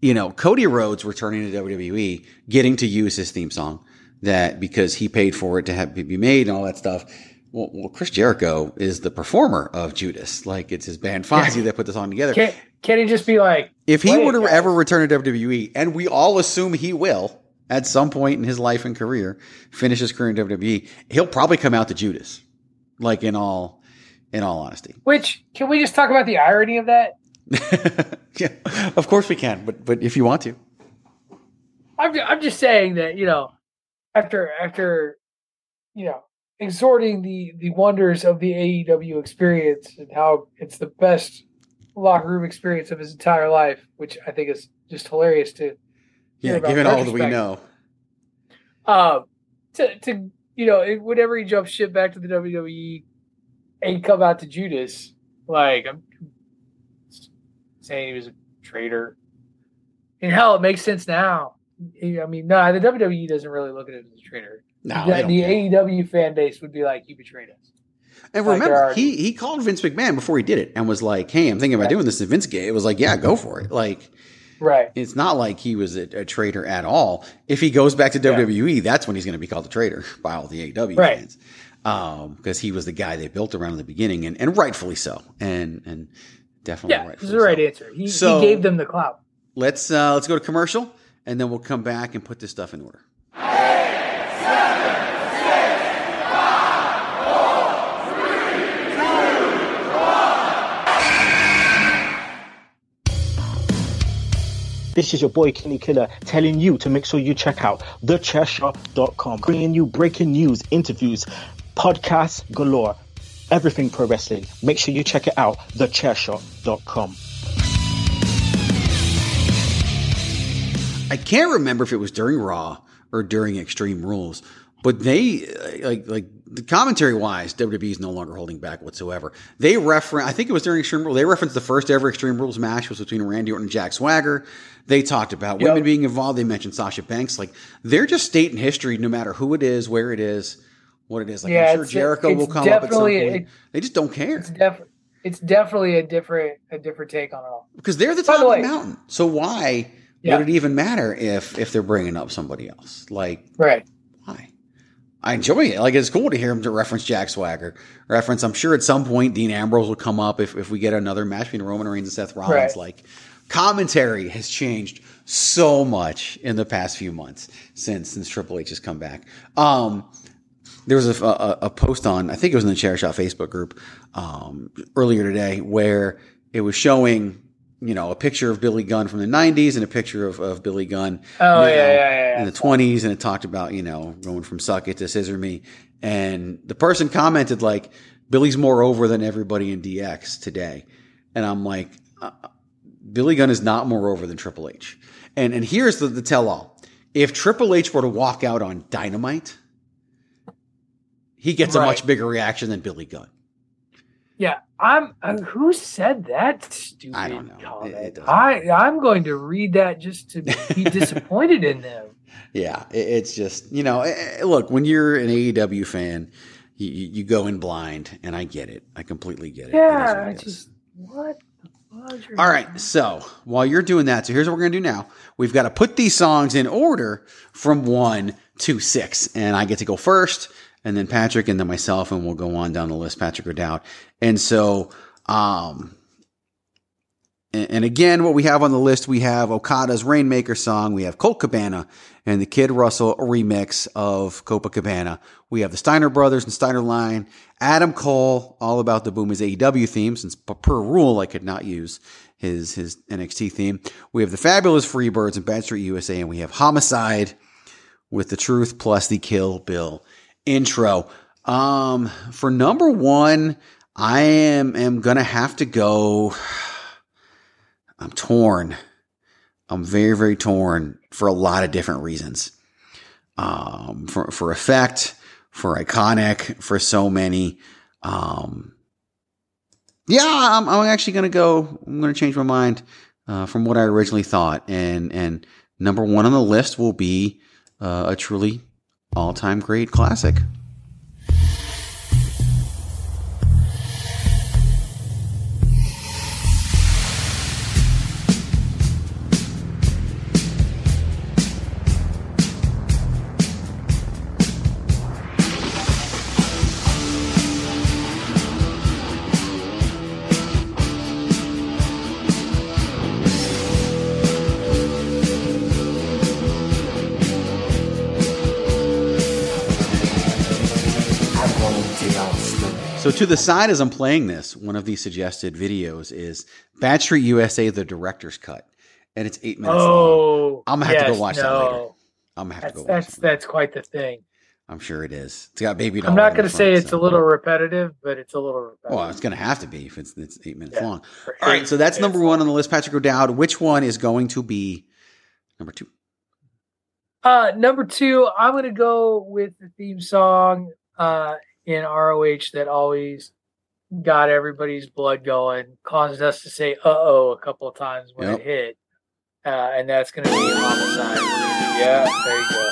you know, Cody Rhodes returning to WWE, getting to use his theme song that because he paid for it to have be made and all that stuff. Well, well, Chris Jericho is the performer of Judas. Like it's his band Fozzy that put the song together. Can, can he just be like, If he were to ever return to WWE, and we all assume he will at some point in his life and career, finish his career in WWE, he'll probably come out to Judas. Like in all, in all honesty. Which can we just talk about the irony of that? Yeah, of course we can. But but if you want to, I'm I'm just saying that you know, after after you know exhorting the the wonders of the AEW experience and how it's the best locker room experience of his entire life, which I think is just hilarious to yeah, given all that we know, Um, to to you know, it- whenever he jumps ship back to the WWE and come out to Judas, like I'm saying he was a traitor. And hell, it makes sense now. I mean, no, the WWE doesn't really look at him as a traitor. No, the, the. AEW fan base would be like, "You betrayed us." and Like remember, already- he he called Vince McMahon before he did it and was like, "Hey, I'm thinking about Right. doing this." And Vince gave, it was like, "Yeah, go for it." Like. Right. It's not like he was a, a traitor at all. If he goes back to WWE, that's when he's going to be called a traitor by all the AEW Right. fans. Um, because he was the guy they built around in the beginning and, and rightfully so. And, and definitely Yeah, rightfully the right so. answer. He, So- he gave them the clout. Let's, uh, let's go to commercial and then we'll come back and put this stuff in order. This is your boy Kenny Killer telling you to make sure you check out thechairshot.com, bringing you breaking news, interviews, podcasts galore, everything pro wrestling. Make sure you check it out, thechairshot.com. I can't remember if it was during Raw or during Extreme Rules, but they like like the commentary wise, WWE is no longer holding back whatsoever. They reference, I think it was during Extreme Rules. They referenced the first ever Extreme Rules match was between Randy Orton and Jack Swagger. They talked about Yep. women being involved. They mentioned Sasha Banks. Like they're just stating history, no matter who it is, where it is, what it is. Like Yeah, I'm sure Jericho will come up at some point. it- they just don't care It's def- it's definitely a different a different take on it all. because they're the top the of the mountain. So why Yeah. would it even matter if if they're bringing up somebody else? Like Right. I enjoy it. Like it's cool to hear him to reference Jack Swagger. Reference. I'm sure at some point Dean Ambrose will come up if, if we get another match between Roman Reigns and Seth Rollins. Right. Like commentary has changed so much in the past few months since since Triple H has come back. Um, there was a, a, a post on I think it was in the Chairshot Facebook group um, earlier today where it was showing you know a picture of Billy Gunn from the '90s and a picture of, of Billy Gunn Oh, yeah, yeah, yeah, in the 20s and it talked about you know going from suck it to scissor me. And the person commented like Billy's more over than everybody in DX today. And I'm like uh, Billy Gunn is not more over than Triple H. And and here's the, the tell all if Triple H were to walk out on Dynamite he gets a much bigger reaction than Billy Gunn. Yeah, I'm. Uh, who said that stupid I don't know. comment? I I'm going to read that just to be disappointed in them. Yeah, it, it's just you know, eh, eh, look when you're an AEW fan, you, you go in blind, and I get it. I completely get it. It Yeah, what I just what. the fudge are All right, so while you're doing that, so here's what we're gonna do now. We've got to put these songs in order from one to six, and I get to go first, and then Patrick, and then myself, and we'll go on down the list. Patrick O'Dowd, and so, um, and, and again, what we have on the list, we have Okada's Rainmaker song, we have Colt Cabana and the Kid Russell remix of Copacabana. We have the Steiner Brothers and Steiner Line, Adam Cole, all about the Boom is AEW theme, since per rule I could not use his his NXT theme. We have the Fabulous Freebirds and Bad Street USA, and we have Homicide with the Truth plus the Kill Bill intro. Um, for number one, I am am gonna have to go. I'm torn. I'm very very torn for a lot of different reasons. Um, for for effect, for iconic, for so many. Um, yeah, I'm, I'm actually gonna go. I'm gonna change my mind uh, from what I originally thought, and and number one on the list will be uh, a truly all time great classic. To the side as I'm playing this, one of the suggested videos is Bad Street USA, the director's cut, and it's eight minutes long. Oh, I'm gonna have to go watch that later. I'm gonna have That's to go watch. that's that's quite the thing. I'm sure it is. It's got baby. I'm not going to say it's so- a little repetitive, but it's a little repetitive. Well, it's gonna have to be if it's it's eight minutes Yeah, long. for All right, eight so that's number one on the list. Patrick O'Dowd. Which one is going to be number two? Uh, number two, I'm going to go with the theme song uh, in ROH that always got everybody's blood going, caused us to say "uh oh" a couple of times when Yep. it hit, uh, and that's going to be "Homicide." Yeah, there you go.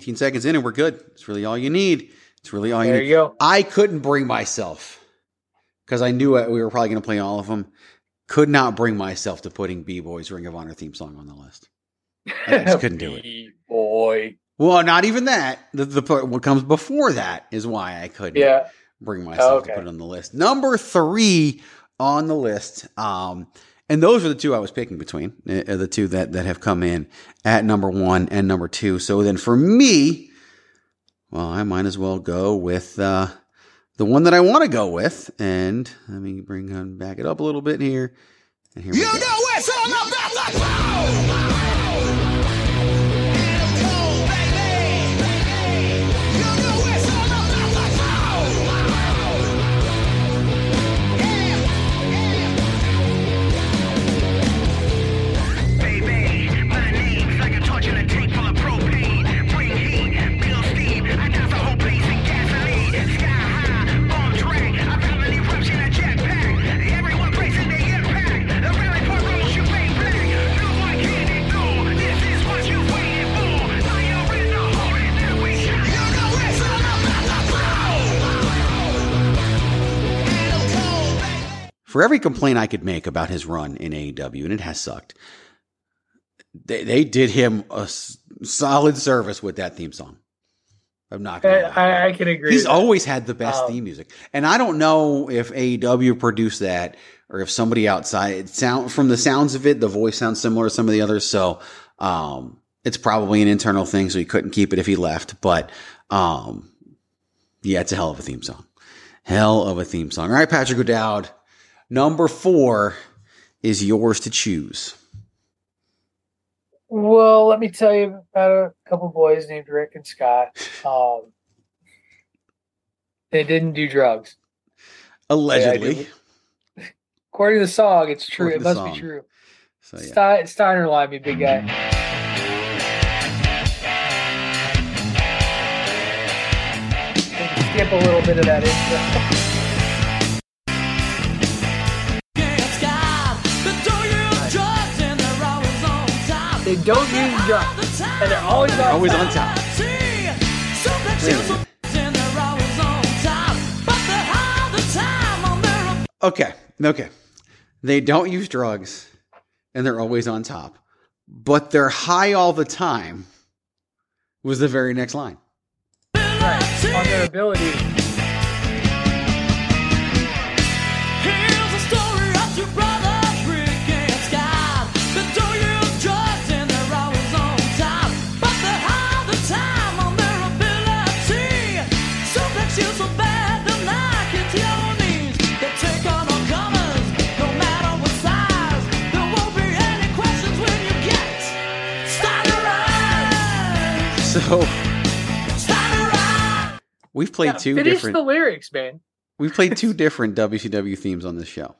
Eighteen seconds in, and we're good. It's really all you need. It's really all you There need. you go. I couldn't bring myself because I knew we were probably going to play all of them. Could not bring myself to putting B Boy's Ring of Honor theme song on the list. I just couldn't do it. Boy, Well, not even that. The, the what comes before that is why I couldn't yeah. bring myself to put it on the list. Number three on the list, um, and those are the two I was picking between, uh, the two that that have come in at number one and number two. So then for me, well, I might as well go with uh, the one that I want to go with, and let me bring on back it up a little bit here. And here we go. it's all about the for every complaint I could make about his run in AEW, and it has sucked, they, they did him a s- solid service with that theme song. I'm not I, going to I, I can agree. He's with that. always had the best Um, theme music, and I don't know if AEW produced that or if somebody outside. It sound from the sounds of it, the voice sounds similar to some of the others, so um, it's probably an internal thing. So he couldn't keep it if he left, but um, yeah, it's a hell of a theme song. Hell of a theme song. All right, Patrick O'Dowd, number four is yours to choose. Well, let me tell you about a couple boys named Rick and Scott. Um, they didn't do drugs. Allegedly, According to the song, it's true. According it must be true. so yeah. Stein, Steiner line me, big guy. Skip a little bit of that intro. They don't use drugs, and they're always on Always on top. top. Wait a minute. Okay, okay. They don't use drugs, and they're always on top, but they're high all the time. Was the very next line. Right, on their ability. So we've played Yeah, two finish different. the lyrics, man. We've played two different WCW themes on this show.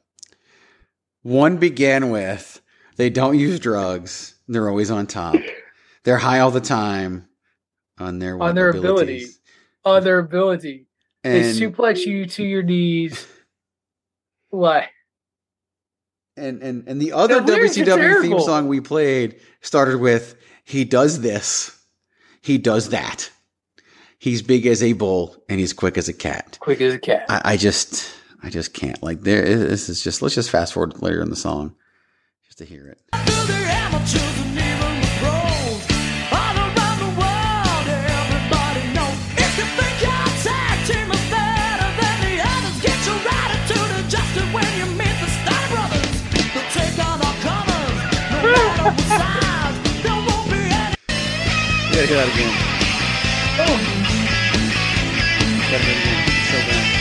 One began with they don't use drugs. They're always on top. They're high all the time on their on their ability, abilities. on their ability. they suplex you to your knees. What? And and and the other The WCW theme song we played started with he does this, he does that. He's big as a bull and he's quick as a cat. Quick as a cat. I, I just I just can't. Like there this is just let's just fast forward later in the song just to hear it. That again. Gotta hear it again. So bad.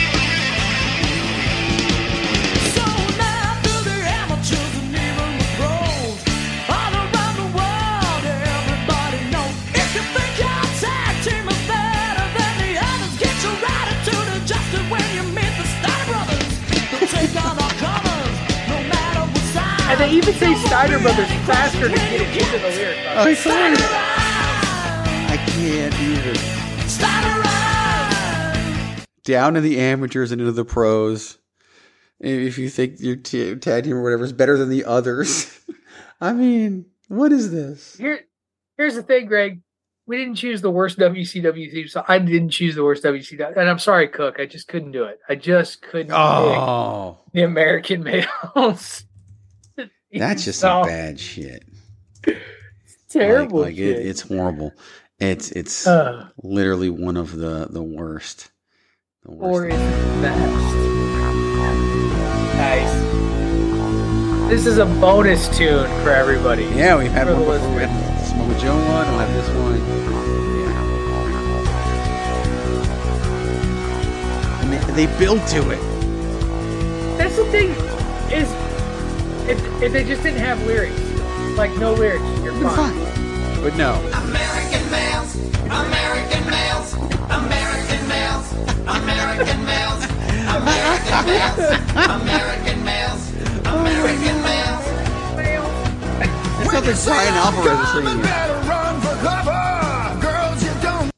And they even say Steiner Brothers faster to get it into the lyrics. I can't. I can't even. Down to the amateurs and into the pros. If you think your t- tag team or whatever is better than the others, I mean, what is this? Here, here's the thing, Greg. We didn't choose the worst WCW theme song. I didn't choose the worst WCW, and I'm sorry, Cook. I just couldn't do it. I just couldn't Oh, the American males. that's just song. some bad shit. It's Terrible. Like, like it, it's horrible. It's it's Uh. literally one of the the worst. The worst. or is it best? Nice. This is a bonus tune for everybody. Yeah, we've had For one the before. We had the Smoke Joe one. We'll have this one. Yeah. And they, they build to it. That's the thing is if, if they just didn't have lyrics, like no lyrics, you're fine. But no. American males, American males, American males, American males, American males, American males, American males. It sounds like Brian Alvarez is singing it. Run for cover, girls. You don't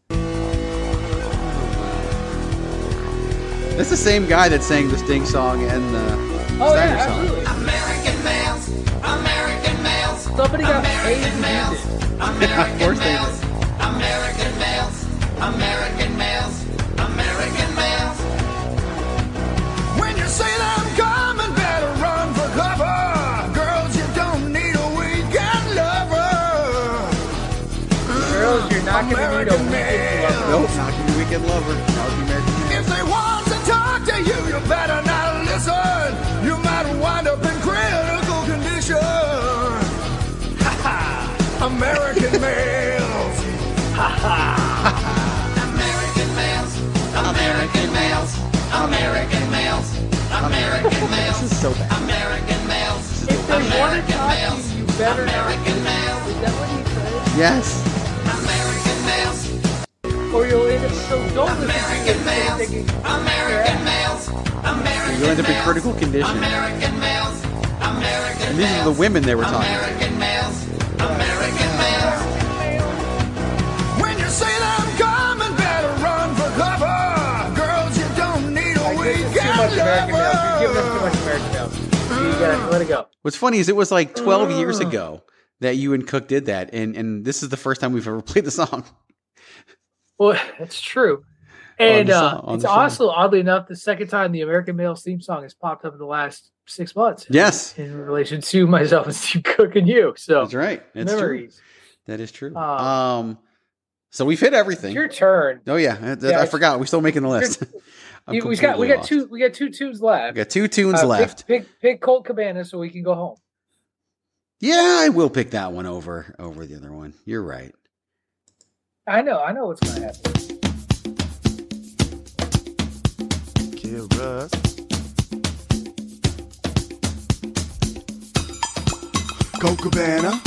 It's the same guy that sang the Sting song and the Oh Steiner yeah, song. absolutely. American males, American males, Somebody got paid to do this. of course they did. American males, American males, American males. When you say that I'm coming, better run for cover. Girls, you don't need a weekend lover. Girls, you're not gonna need a American weekend lover. Nope, not your weekend lover. That was the This is so bad. American males. If they want to talk to you, you better not American males. Is that what he said? Yes. American males. Or you'll end up so don't listen American males. American males. American You'll end up in critical condition. American males. American And these are the women they were talking to. American males. American males. Much American males. You're giving them too much American males. You gotta let it go. What's funny is it was like 12 years ago that you and Cook did that, and and this is the first time we've ever played the song. Well, that's true. And the uh, it's also, oddly enough, the second time the American Males theme song has popped up in the last six months. Yes. In relation to myself and Steve Cook and you. So That's right. That's true. memories. That is true. Um, Um, so we've hit everything. Your turn. Oh yeah, I, I forgot. We're still making the list. I'm You- we got we completely got two we got two tunes left. We got two tunes Uh, pick- left. Pick, pick Colt Cabana so we can go home. Yeah, I will pick that one over over the other one. You're right. I know, I know what's gonna happen. Kill Russ. Go Cabana.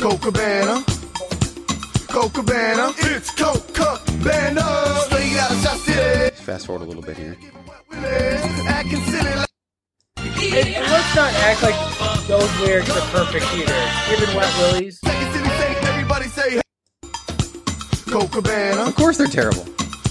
Go Cabana. Coca Cabana, it's Coca Cabana. Straight out of South City. Fast forward a little bit here. Acting silly like And, and let's not act like those lyrics are perfect either. Given Wet Willies, everybody say Coca Cabana. Of course they're terrible.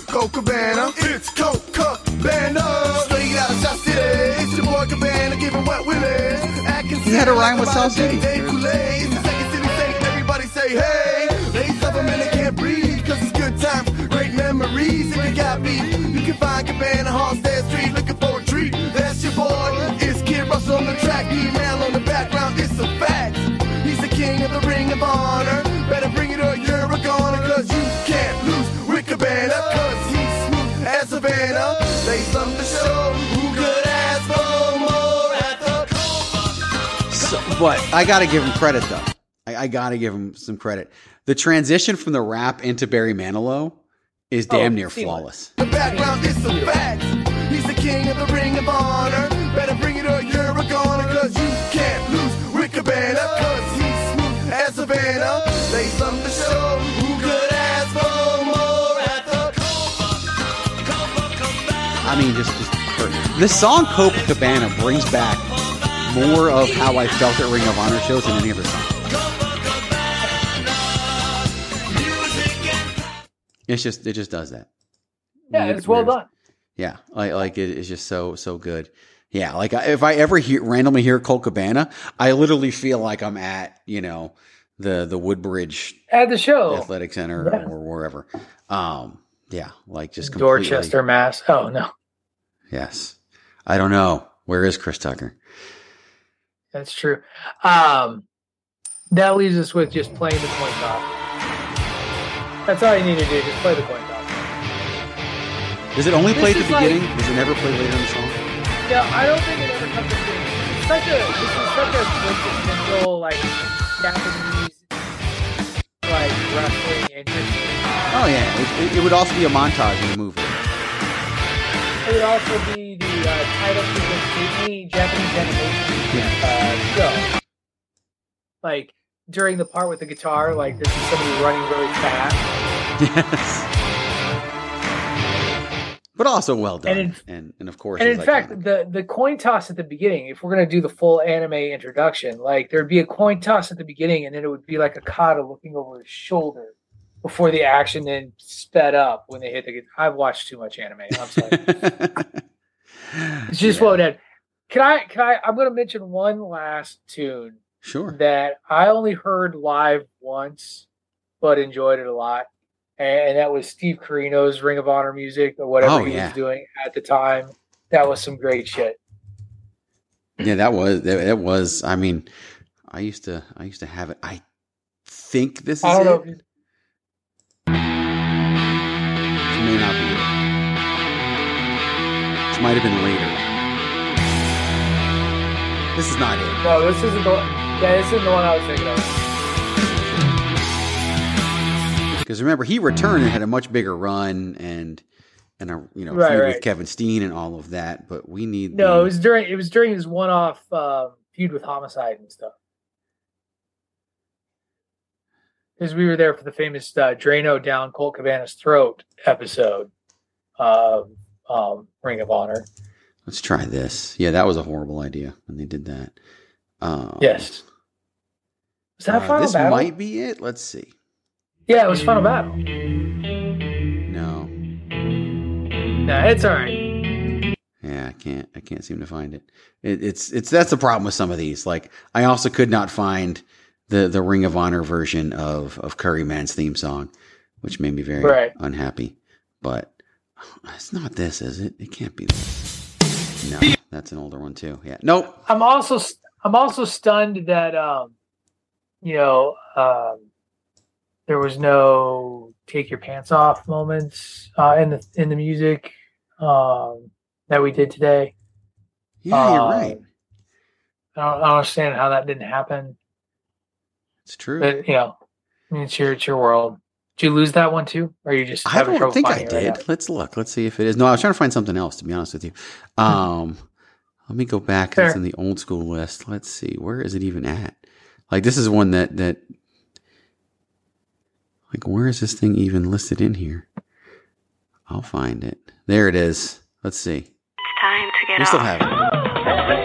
Coca Cabana, it's Coca Cabana. Straight out of South City, it's your boy Cabana, giving wet willies. He had a rhyme with South City. Dave Kool-Aid. It's the second city saint, everybody say hey. They suffer and they can't breathe, cause it's good times, great memories. If you got me, you can find Cabana, Halstead Street, looking for a treat. That's your boy, it's Kid Russell on the track, email on the background, it's a fact. He's the king of the ring of honor. Better bring it or you're a goner, cause you can't lose with Cabana, cause he's smooth as Savannah. They something to show who could ask more at the So, but I got to give him credit though. I, I got to give him some credit. The transition from the rap into Barry Manilow is oh, damn Oh, near seamless. flawless. The background is a fact. He's the king of the ring of honor. Better bring it or you're a goner, cause you can't lose with Cabana, cause he's smooth as Savannah. They something to show who could ask for more at the I mean, just just perfect. the song Copacabana brings back more of how I felt at Ring of Honor shows than any other song. It's just it just does that. yeah, it's well done. Yeah, like like it is just so so good. Yeah, like I- if I ever hear randomly hear Colt Cabana, I literally feel like I'm at you know the the Woodbridge At the show, Athletic Center Yeah. or wherever. Um, yeah, like just completely. Dorchester, Mass. Oh no, Yes, I don't know where is Chris Tucker. that's true. Um, that leaves us with just playing the coin toss. That's all you need to do. Just play the coin toss. Does it only This play at the is like- beginning? Does it never play later in the song? Yeah, I don't think it ever comes to It's such a this is such a quintessential like Japanese like wrestling interest. Oh yeah, it, it, it would also be a montage in the movie. It would also be the uh, title sequence to any Japanese animation uh, show. Like during the part with the guitar, like this is somebody running really fast. Yes. But also well done, And and in- and, of course, and in iconic. fact, the the coin toss at the beginning, if we're gonna do the full anime introduction, like there'd be a coin toss at the beginning, and then it would be like Okada looking over his shoulder before the action then sped up when they hit the. I've watched too much anime. I'm sorry. it's just what it. Can I? Can I? I'm gonna mention one last tune sure. that I only heard live once, but enjoyed it a lot. And that was Steve Corino's Ring of Honor music or whatever Oh, he yeah. was doing at the time. That was some great shit. Yeah, that was that, that was. I mean, I used to I used to have it. I think this is I don't it. know. If you, This may not be it. This might have been later. This is not it. no, this isn't the. Yeah, this isn't the one I was thinking of. Because remember, he returned and had a much bigger run and and a you know Right, feud with. Kevin Steen and all of that. But we need No, the- it was during it was during his one-off uh, feud with Homicide and stuff. Because we were there for the famous uh, Drano down Colt Cabana's throat episode of um, Ring of Honor. Let's try this. Yeah, that was a horrible idea when they did that. Um, Yes. Was that uh, Final this Battle? might be it. Let's see. Yeah, it was Final Battle. No. Nah, it's all right. Yeah, I can't. I can't seem to find it. it. It's it's that's the problem with some of these. Like I also could not find the the Ring of Honor version of of Curry Man's theme song, which made me very Right. unhappy. But it's not this, is it? It can't be this. No, that's an older one too. Yeah. Nope. I'm also I'm also stunned that um, you know, um, there was no take your pants off moments uh, in the in the music um, that we did today. Yeah, you're Um, right. I don't, I don't understand how that didn't happen. It's true. But you know, I mean, it's your it's your world. Did you lose that one too, or are you just I don't think I it right did. Let's look. Let's see if it is. No, I was trying to find something else. To be honest with you, um, let me go back. It's in the old school list. Let's see. Where is it even at? Like this is one that that. Like, where is this thing even listed in here? I'll find it. There it is. Let's see. It's Time to get We still have it.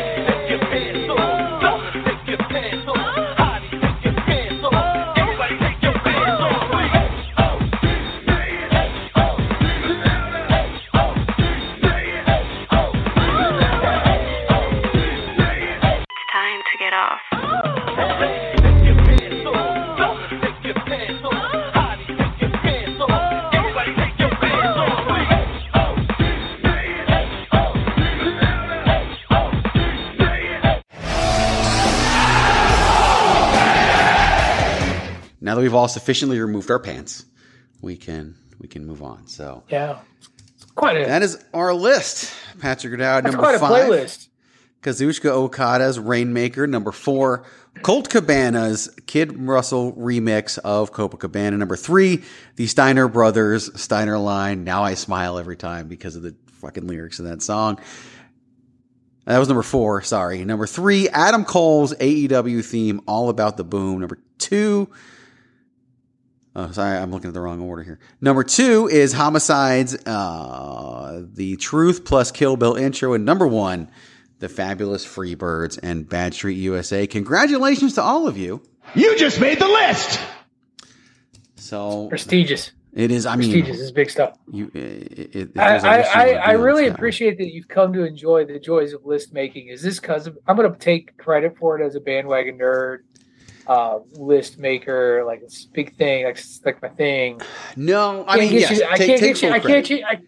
Now that we've all sufficiently removed our pants, we can we can move on. So Yeah. It's quite a that is our list. Patrick that's number quite a five. playlist. Kazuchika Okada's Rainmaker, number four. Colt Cabana's Kid Russell remix of Copacabana, number three. The Steiner Brothers Steiner line. Now I smile every time because of the fucking lyrics of that song. That was number four. Sorry. Number three, Adam Cole's AEW theme, All About the Boom. Number two, Oh, sorry, I'm looking at the wrong order here. Number two is Homicides, uh, the Truth plus Kill Bill intro, and number one, the Fabulous Freebirds and Bad Street USA. Congratulations to all of you. You just made the list. So Prestigious. it is. I mean, Prestigious is big stuff. you. It, it, it I, I, I, I really Scott. appreciate that you've come to enjoy the joys of list making. Is this because I'm going to take credit for it as a bandwagon nerd, uh, list maker? Like it's a big thing. Like it's like my thing. No, I Can't mean, get yes, you, I take- can't take get you. I credit. can't. You, I,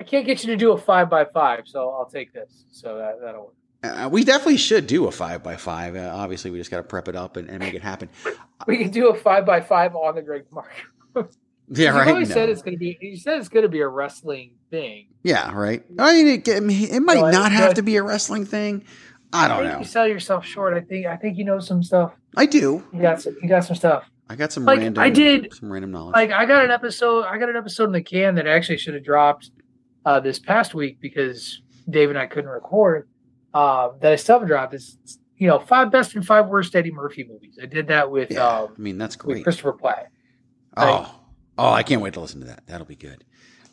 I can't get you to do a five by five. So I'll take this. So that that'll work. Uh, we definitely should do a five by five. Uh, obviously, we just got to prep it up and, and make it happen. We can do a five by five on the Greg Mark. Yeah, right. always No. said it's going to be. You said it's going to be a wrestling thing. Yeah, right. I mean, it, it might No, not have to be a wrestling thing. I don't think know. You sell yourself short. I think. I think you know some stuff. I do. You got some. You got some stuff. I got some Like, random. I did- some random knowledge. Like I got an episode. I got an episode in the can that actually should have dropped uh, this past week because Dave and I couldn't record. Uh, that I still haven't dropped. It's you know five best and five worst Eddie Murphy movies. I did that with yeah, um, I mean that's with great. Christopher Platt. Oh, oh, I can't wait to listen to that. That'll be good.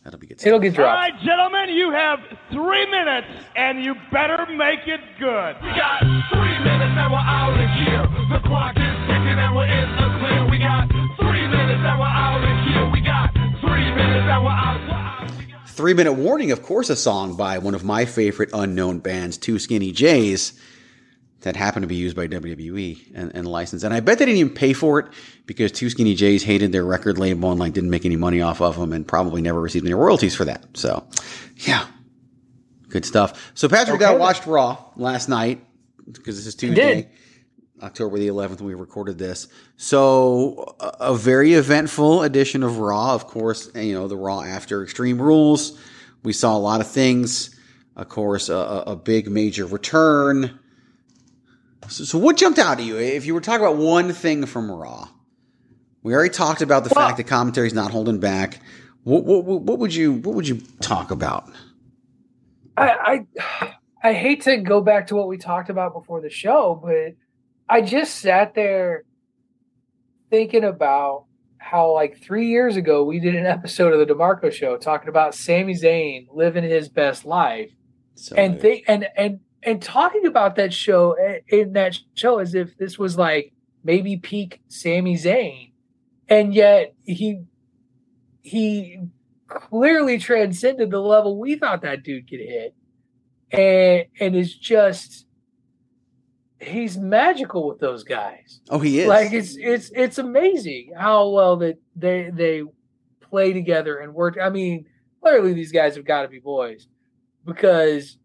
That'll be good. It'll get dropped. right, gentlemen, you have three minutes, and you better make it good. We got three minutes and we're out of here. The clock is ticking and we're in the clear. We got three minutes and we're out of here. We got three minutes and. We're out. Three Minute Warning, of course, a song by one of my favorite unknown bands, Two Skinny J's, that happened to be used by WWE and, and licensed. And I bet they didn't even pay for it because Two Skinny J's hated their record label and like didn't make any money off of them and probably never received any royalties for that. So, yeah, good stuff. So Patrick Okay. I watched Raw last night because this is Tuesday. October the 11th when we recorded this. So a, very eventful edition of Raw. Of course, you know, the Raw after Extreme Rules. We saw a lot of things. Of course, a a big major return. So, so what jumped out at you? If you were talking about one thing from Raw, we already talked about the fact that commentary's not holding back. What, what, what what would you what would you talk about? I, I I hate to go back to what we talked about before the show, but I just sat there thinking about how like three years ago we did an episode of the DeMarco show talking about Sami Zayn living his best life So and think and and and talking about that show eh, in that show as if this was like maybe peak Sami Zayn, and yet he he clearly transcended the level we thought that dude could hit, and and is just he's magical with those guys. oh, he is Like it's it's it's amazing how well that they they play together and work. I mean, clearly these guys have got to be boys because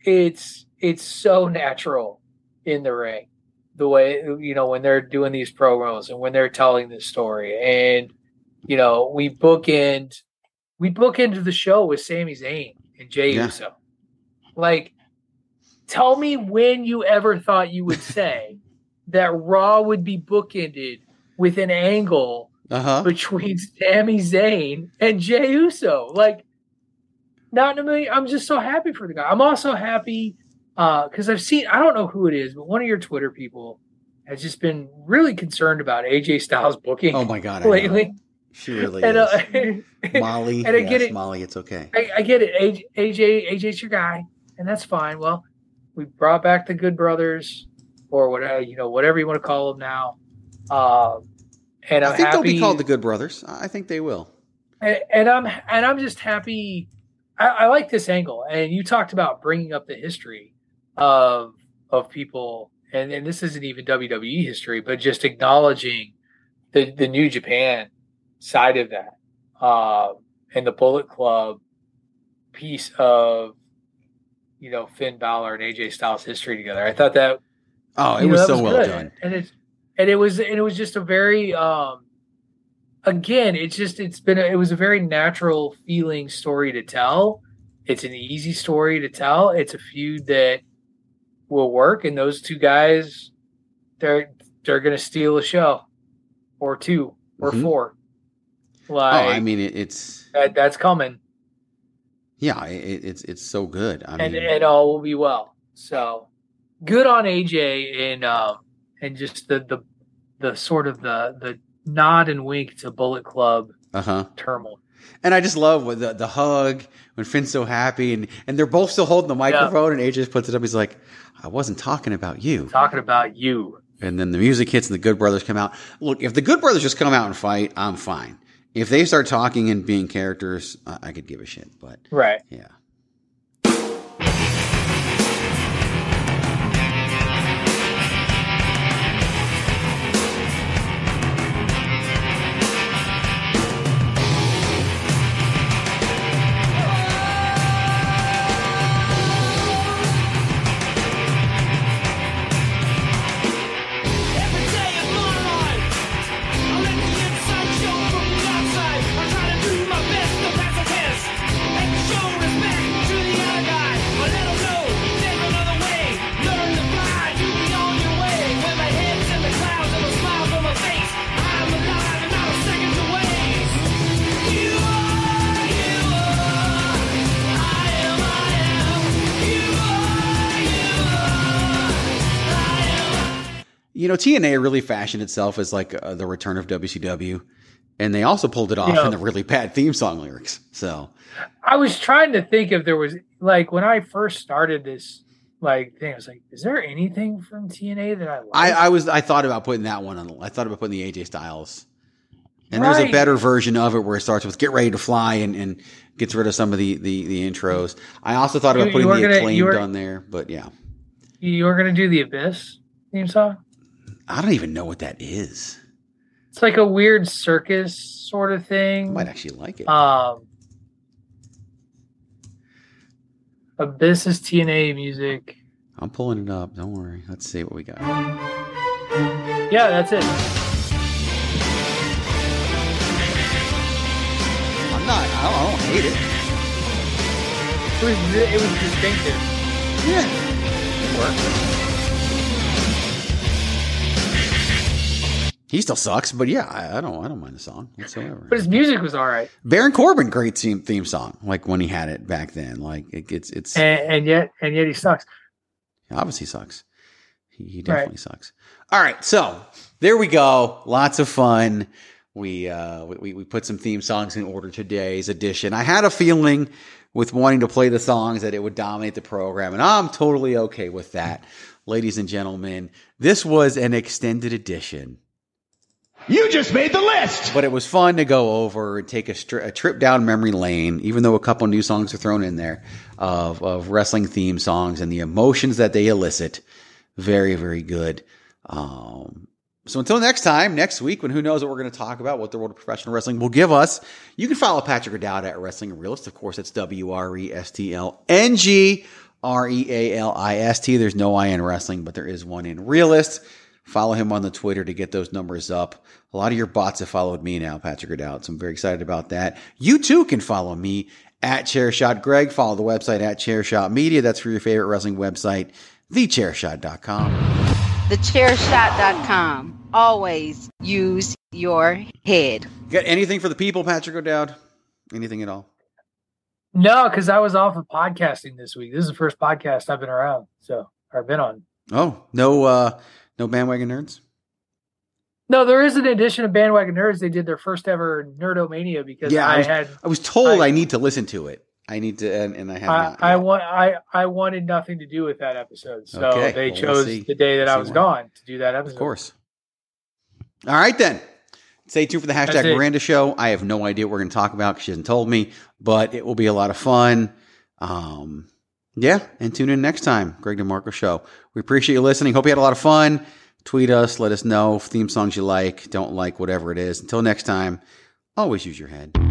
it's it's so natural in the ring the way you know when they're doing these promos and when they're telling this story and you know we bookend we bookend the show with Sami Zayn and Jay Yeah. Uso like tell me when you ever thought you would say that Raw would be bookended with an angle uh huh. between Sami Zayn and Jay Uso. Like, not in a million. I'm just so happy for the guy. I'm also happy because I've seen. I don't know who it is, but one of your Twitter people has just been really concerned about AJ Styles booking Oh my god! Lately. She really And, uh, is. Molly, and I get it. Molly, it's okay. I, I get it. AJ, AJ, AJ's your guy, and that's fine. Well, we brought back the Good Brothers, or whatever you know, whatever you want to call them now. Um, and I'm I think happy. they'll be called the Good Brothers. I think they will. and, and I'm and I'm just happy. I, I like this angle, and you talked about bringing up the history of of people, and and this isn't even WWE history, but just acknowledging the the New Japan side of that, um, and the Bullet Club piece of you know Finn Balor and AJ Styles history together. I thought that Oh, it you know, was so well good. done. and it's and it was and it was just a very um again it's just it's been a, it was a very natural feeling story to tell it's an easy story to tell it's a feud that will work and those two guys they're they're gonna steal a show or two or Mhm. four Oh, like I mean, it, it's that, that's coming yeah, it, it's it's so good. I and mean, and all will be well. So good on AJ and um and just the the the sort of the the nod and wink to Bullet Club uh huh. turmoil. And I just love the, the hug when Finn's so happy, and and they're both still holding the microphone, and AJ just puts it up. He's like, "I wasn't talking about you." Talking about you. And then the music hits, and the Good Brothers come out. Look, if the Good Brothers just come out and fight, I'm fine. If they start talking and being characters, I, I could give a shit. But Right. yeah. Know, TNA really fashioned itself as like uh, the return of WCW, and they also pulled it off Yeah. in the really bad theme song lyrics. So I was trying to think if there was like when I first started this like thing, I was like, is there anything from TNA that I like? I, I was I thought about putting that one on. I thought about putting the AJ Styles, and there's a better version of it where it starts with "Get ready to fly" and, and gets rid of some of the the, the intros. I also thought about You- putting you the gonna- acclaimed were- on there, but yeah, you were gonna do the Abyss theme song? I don't even know what that is. It's like a weird circus sort of thing. I might actually like it. Um, Abyss is TNA music. I'm pulling it up. Don't worry. Let's see what we got. Yeah, that's it. I'm not. I don't, I don't hate it. It was it was distinctive. Yeah, it worked. He still sucks, but yeah, I, I don't. I don't mind the song whatsoever. But his music was all right, Baron Corbin, great theme theme song. Like when he had it back then. Like it, it's it's and, and yet and yet he sucks. obviously sucks. He, he definitely sucks. All right, so there we go. Lots of fun. We uh we, we put some theme songs in order today's edition. I had a feeling with wanting to play the songs that it would dominate the program, and I'm totally okay with that. Ladies and gentlemen, this was an extended edition. You just made the list. But it was fun to go over and take a, stri- a trip down memory lane, even though a couple new songs are thrown in there of, of wrestling theme songs and the emotions that they elicit. Very, very good. Um, so until next time, next week, when who knows what we're going to talk about, what the world of professional wrestling will give us, you can follow Patrick O'Dowd at Wrestling Realist. Of course, it's W R E S T L N G R E A L I S T. There's no I in wrestling, but there is one in Realist. Follow him on the Twitter to get those numbers up. A lot of your bots have followed me now, Patrick O'Dowd. So I'm very excited about that. You too can follow me at Chairshot Greg. Follow the website at Chairshot Media. That's for your favorite wrestling website, thechairshot.com. Thechairshot.com. Always use your head. Got anything for the people, Patrick O'Dowd? Anything at all? No, because I was off of podcasting this week. This is the first podcast I've been around, so or been on. Oh, no, uh, no bandwagon nerds. No, there is an edition of Bandwagon Nerds. They did their first ever Nerdomania because Yeah, I, I was, had I was told I, I- need to listen to it. I need to, and, and I have I, not. I want I I wanted nothing to do with that episode, so Okay, they well, we'll chose the day that We'll I was gone to do that episode. Of course. All right, then. Stay tuned for the hashtag. Miranda show. I have no idea what we're going to talk about because she hasn't told me, but it will be a lot of fun. Um, yeah, and tune in next time, Greg DeMarco show. We appreciate you listening. Hope you had a lot of fun. Tweet us. Let us know theme songs you like, don't like, whatever it is. Until next time, always use your head.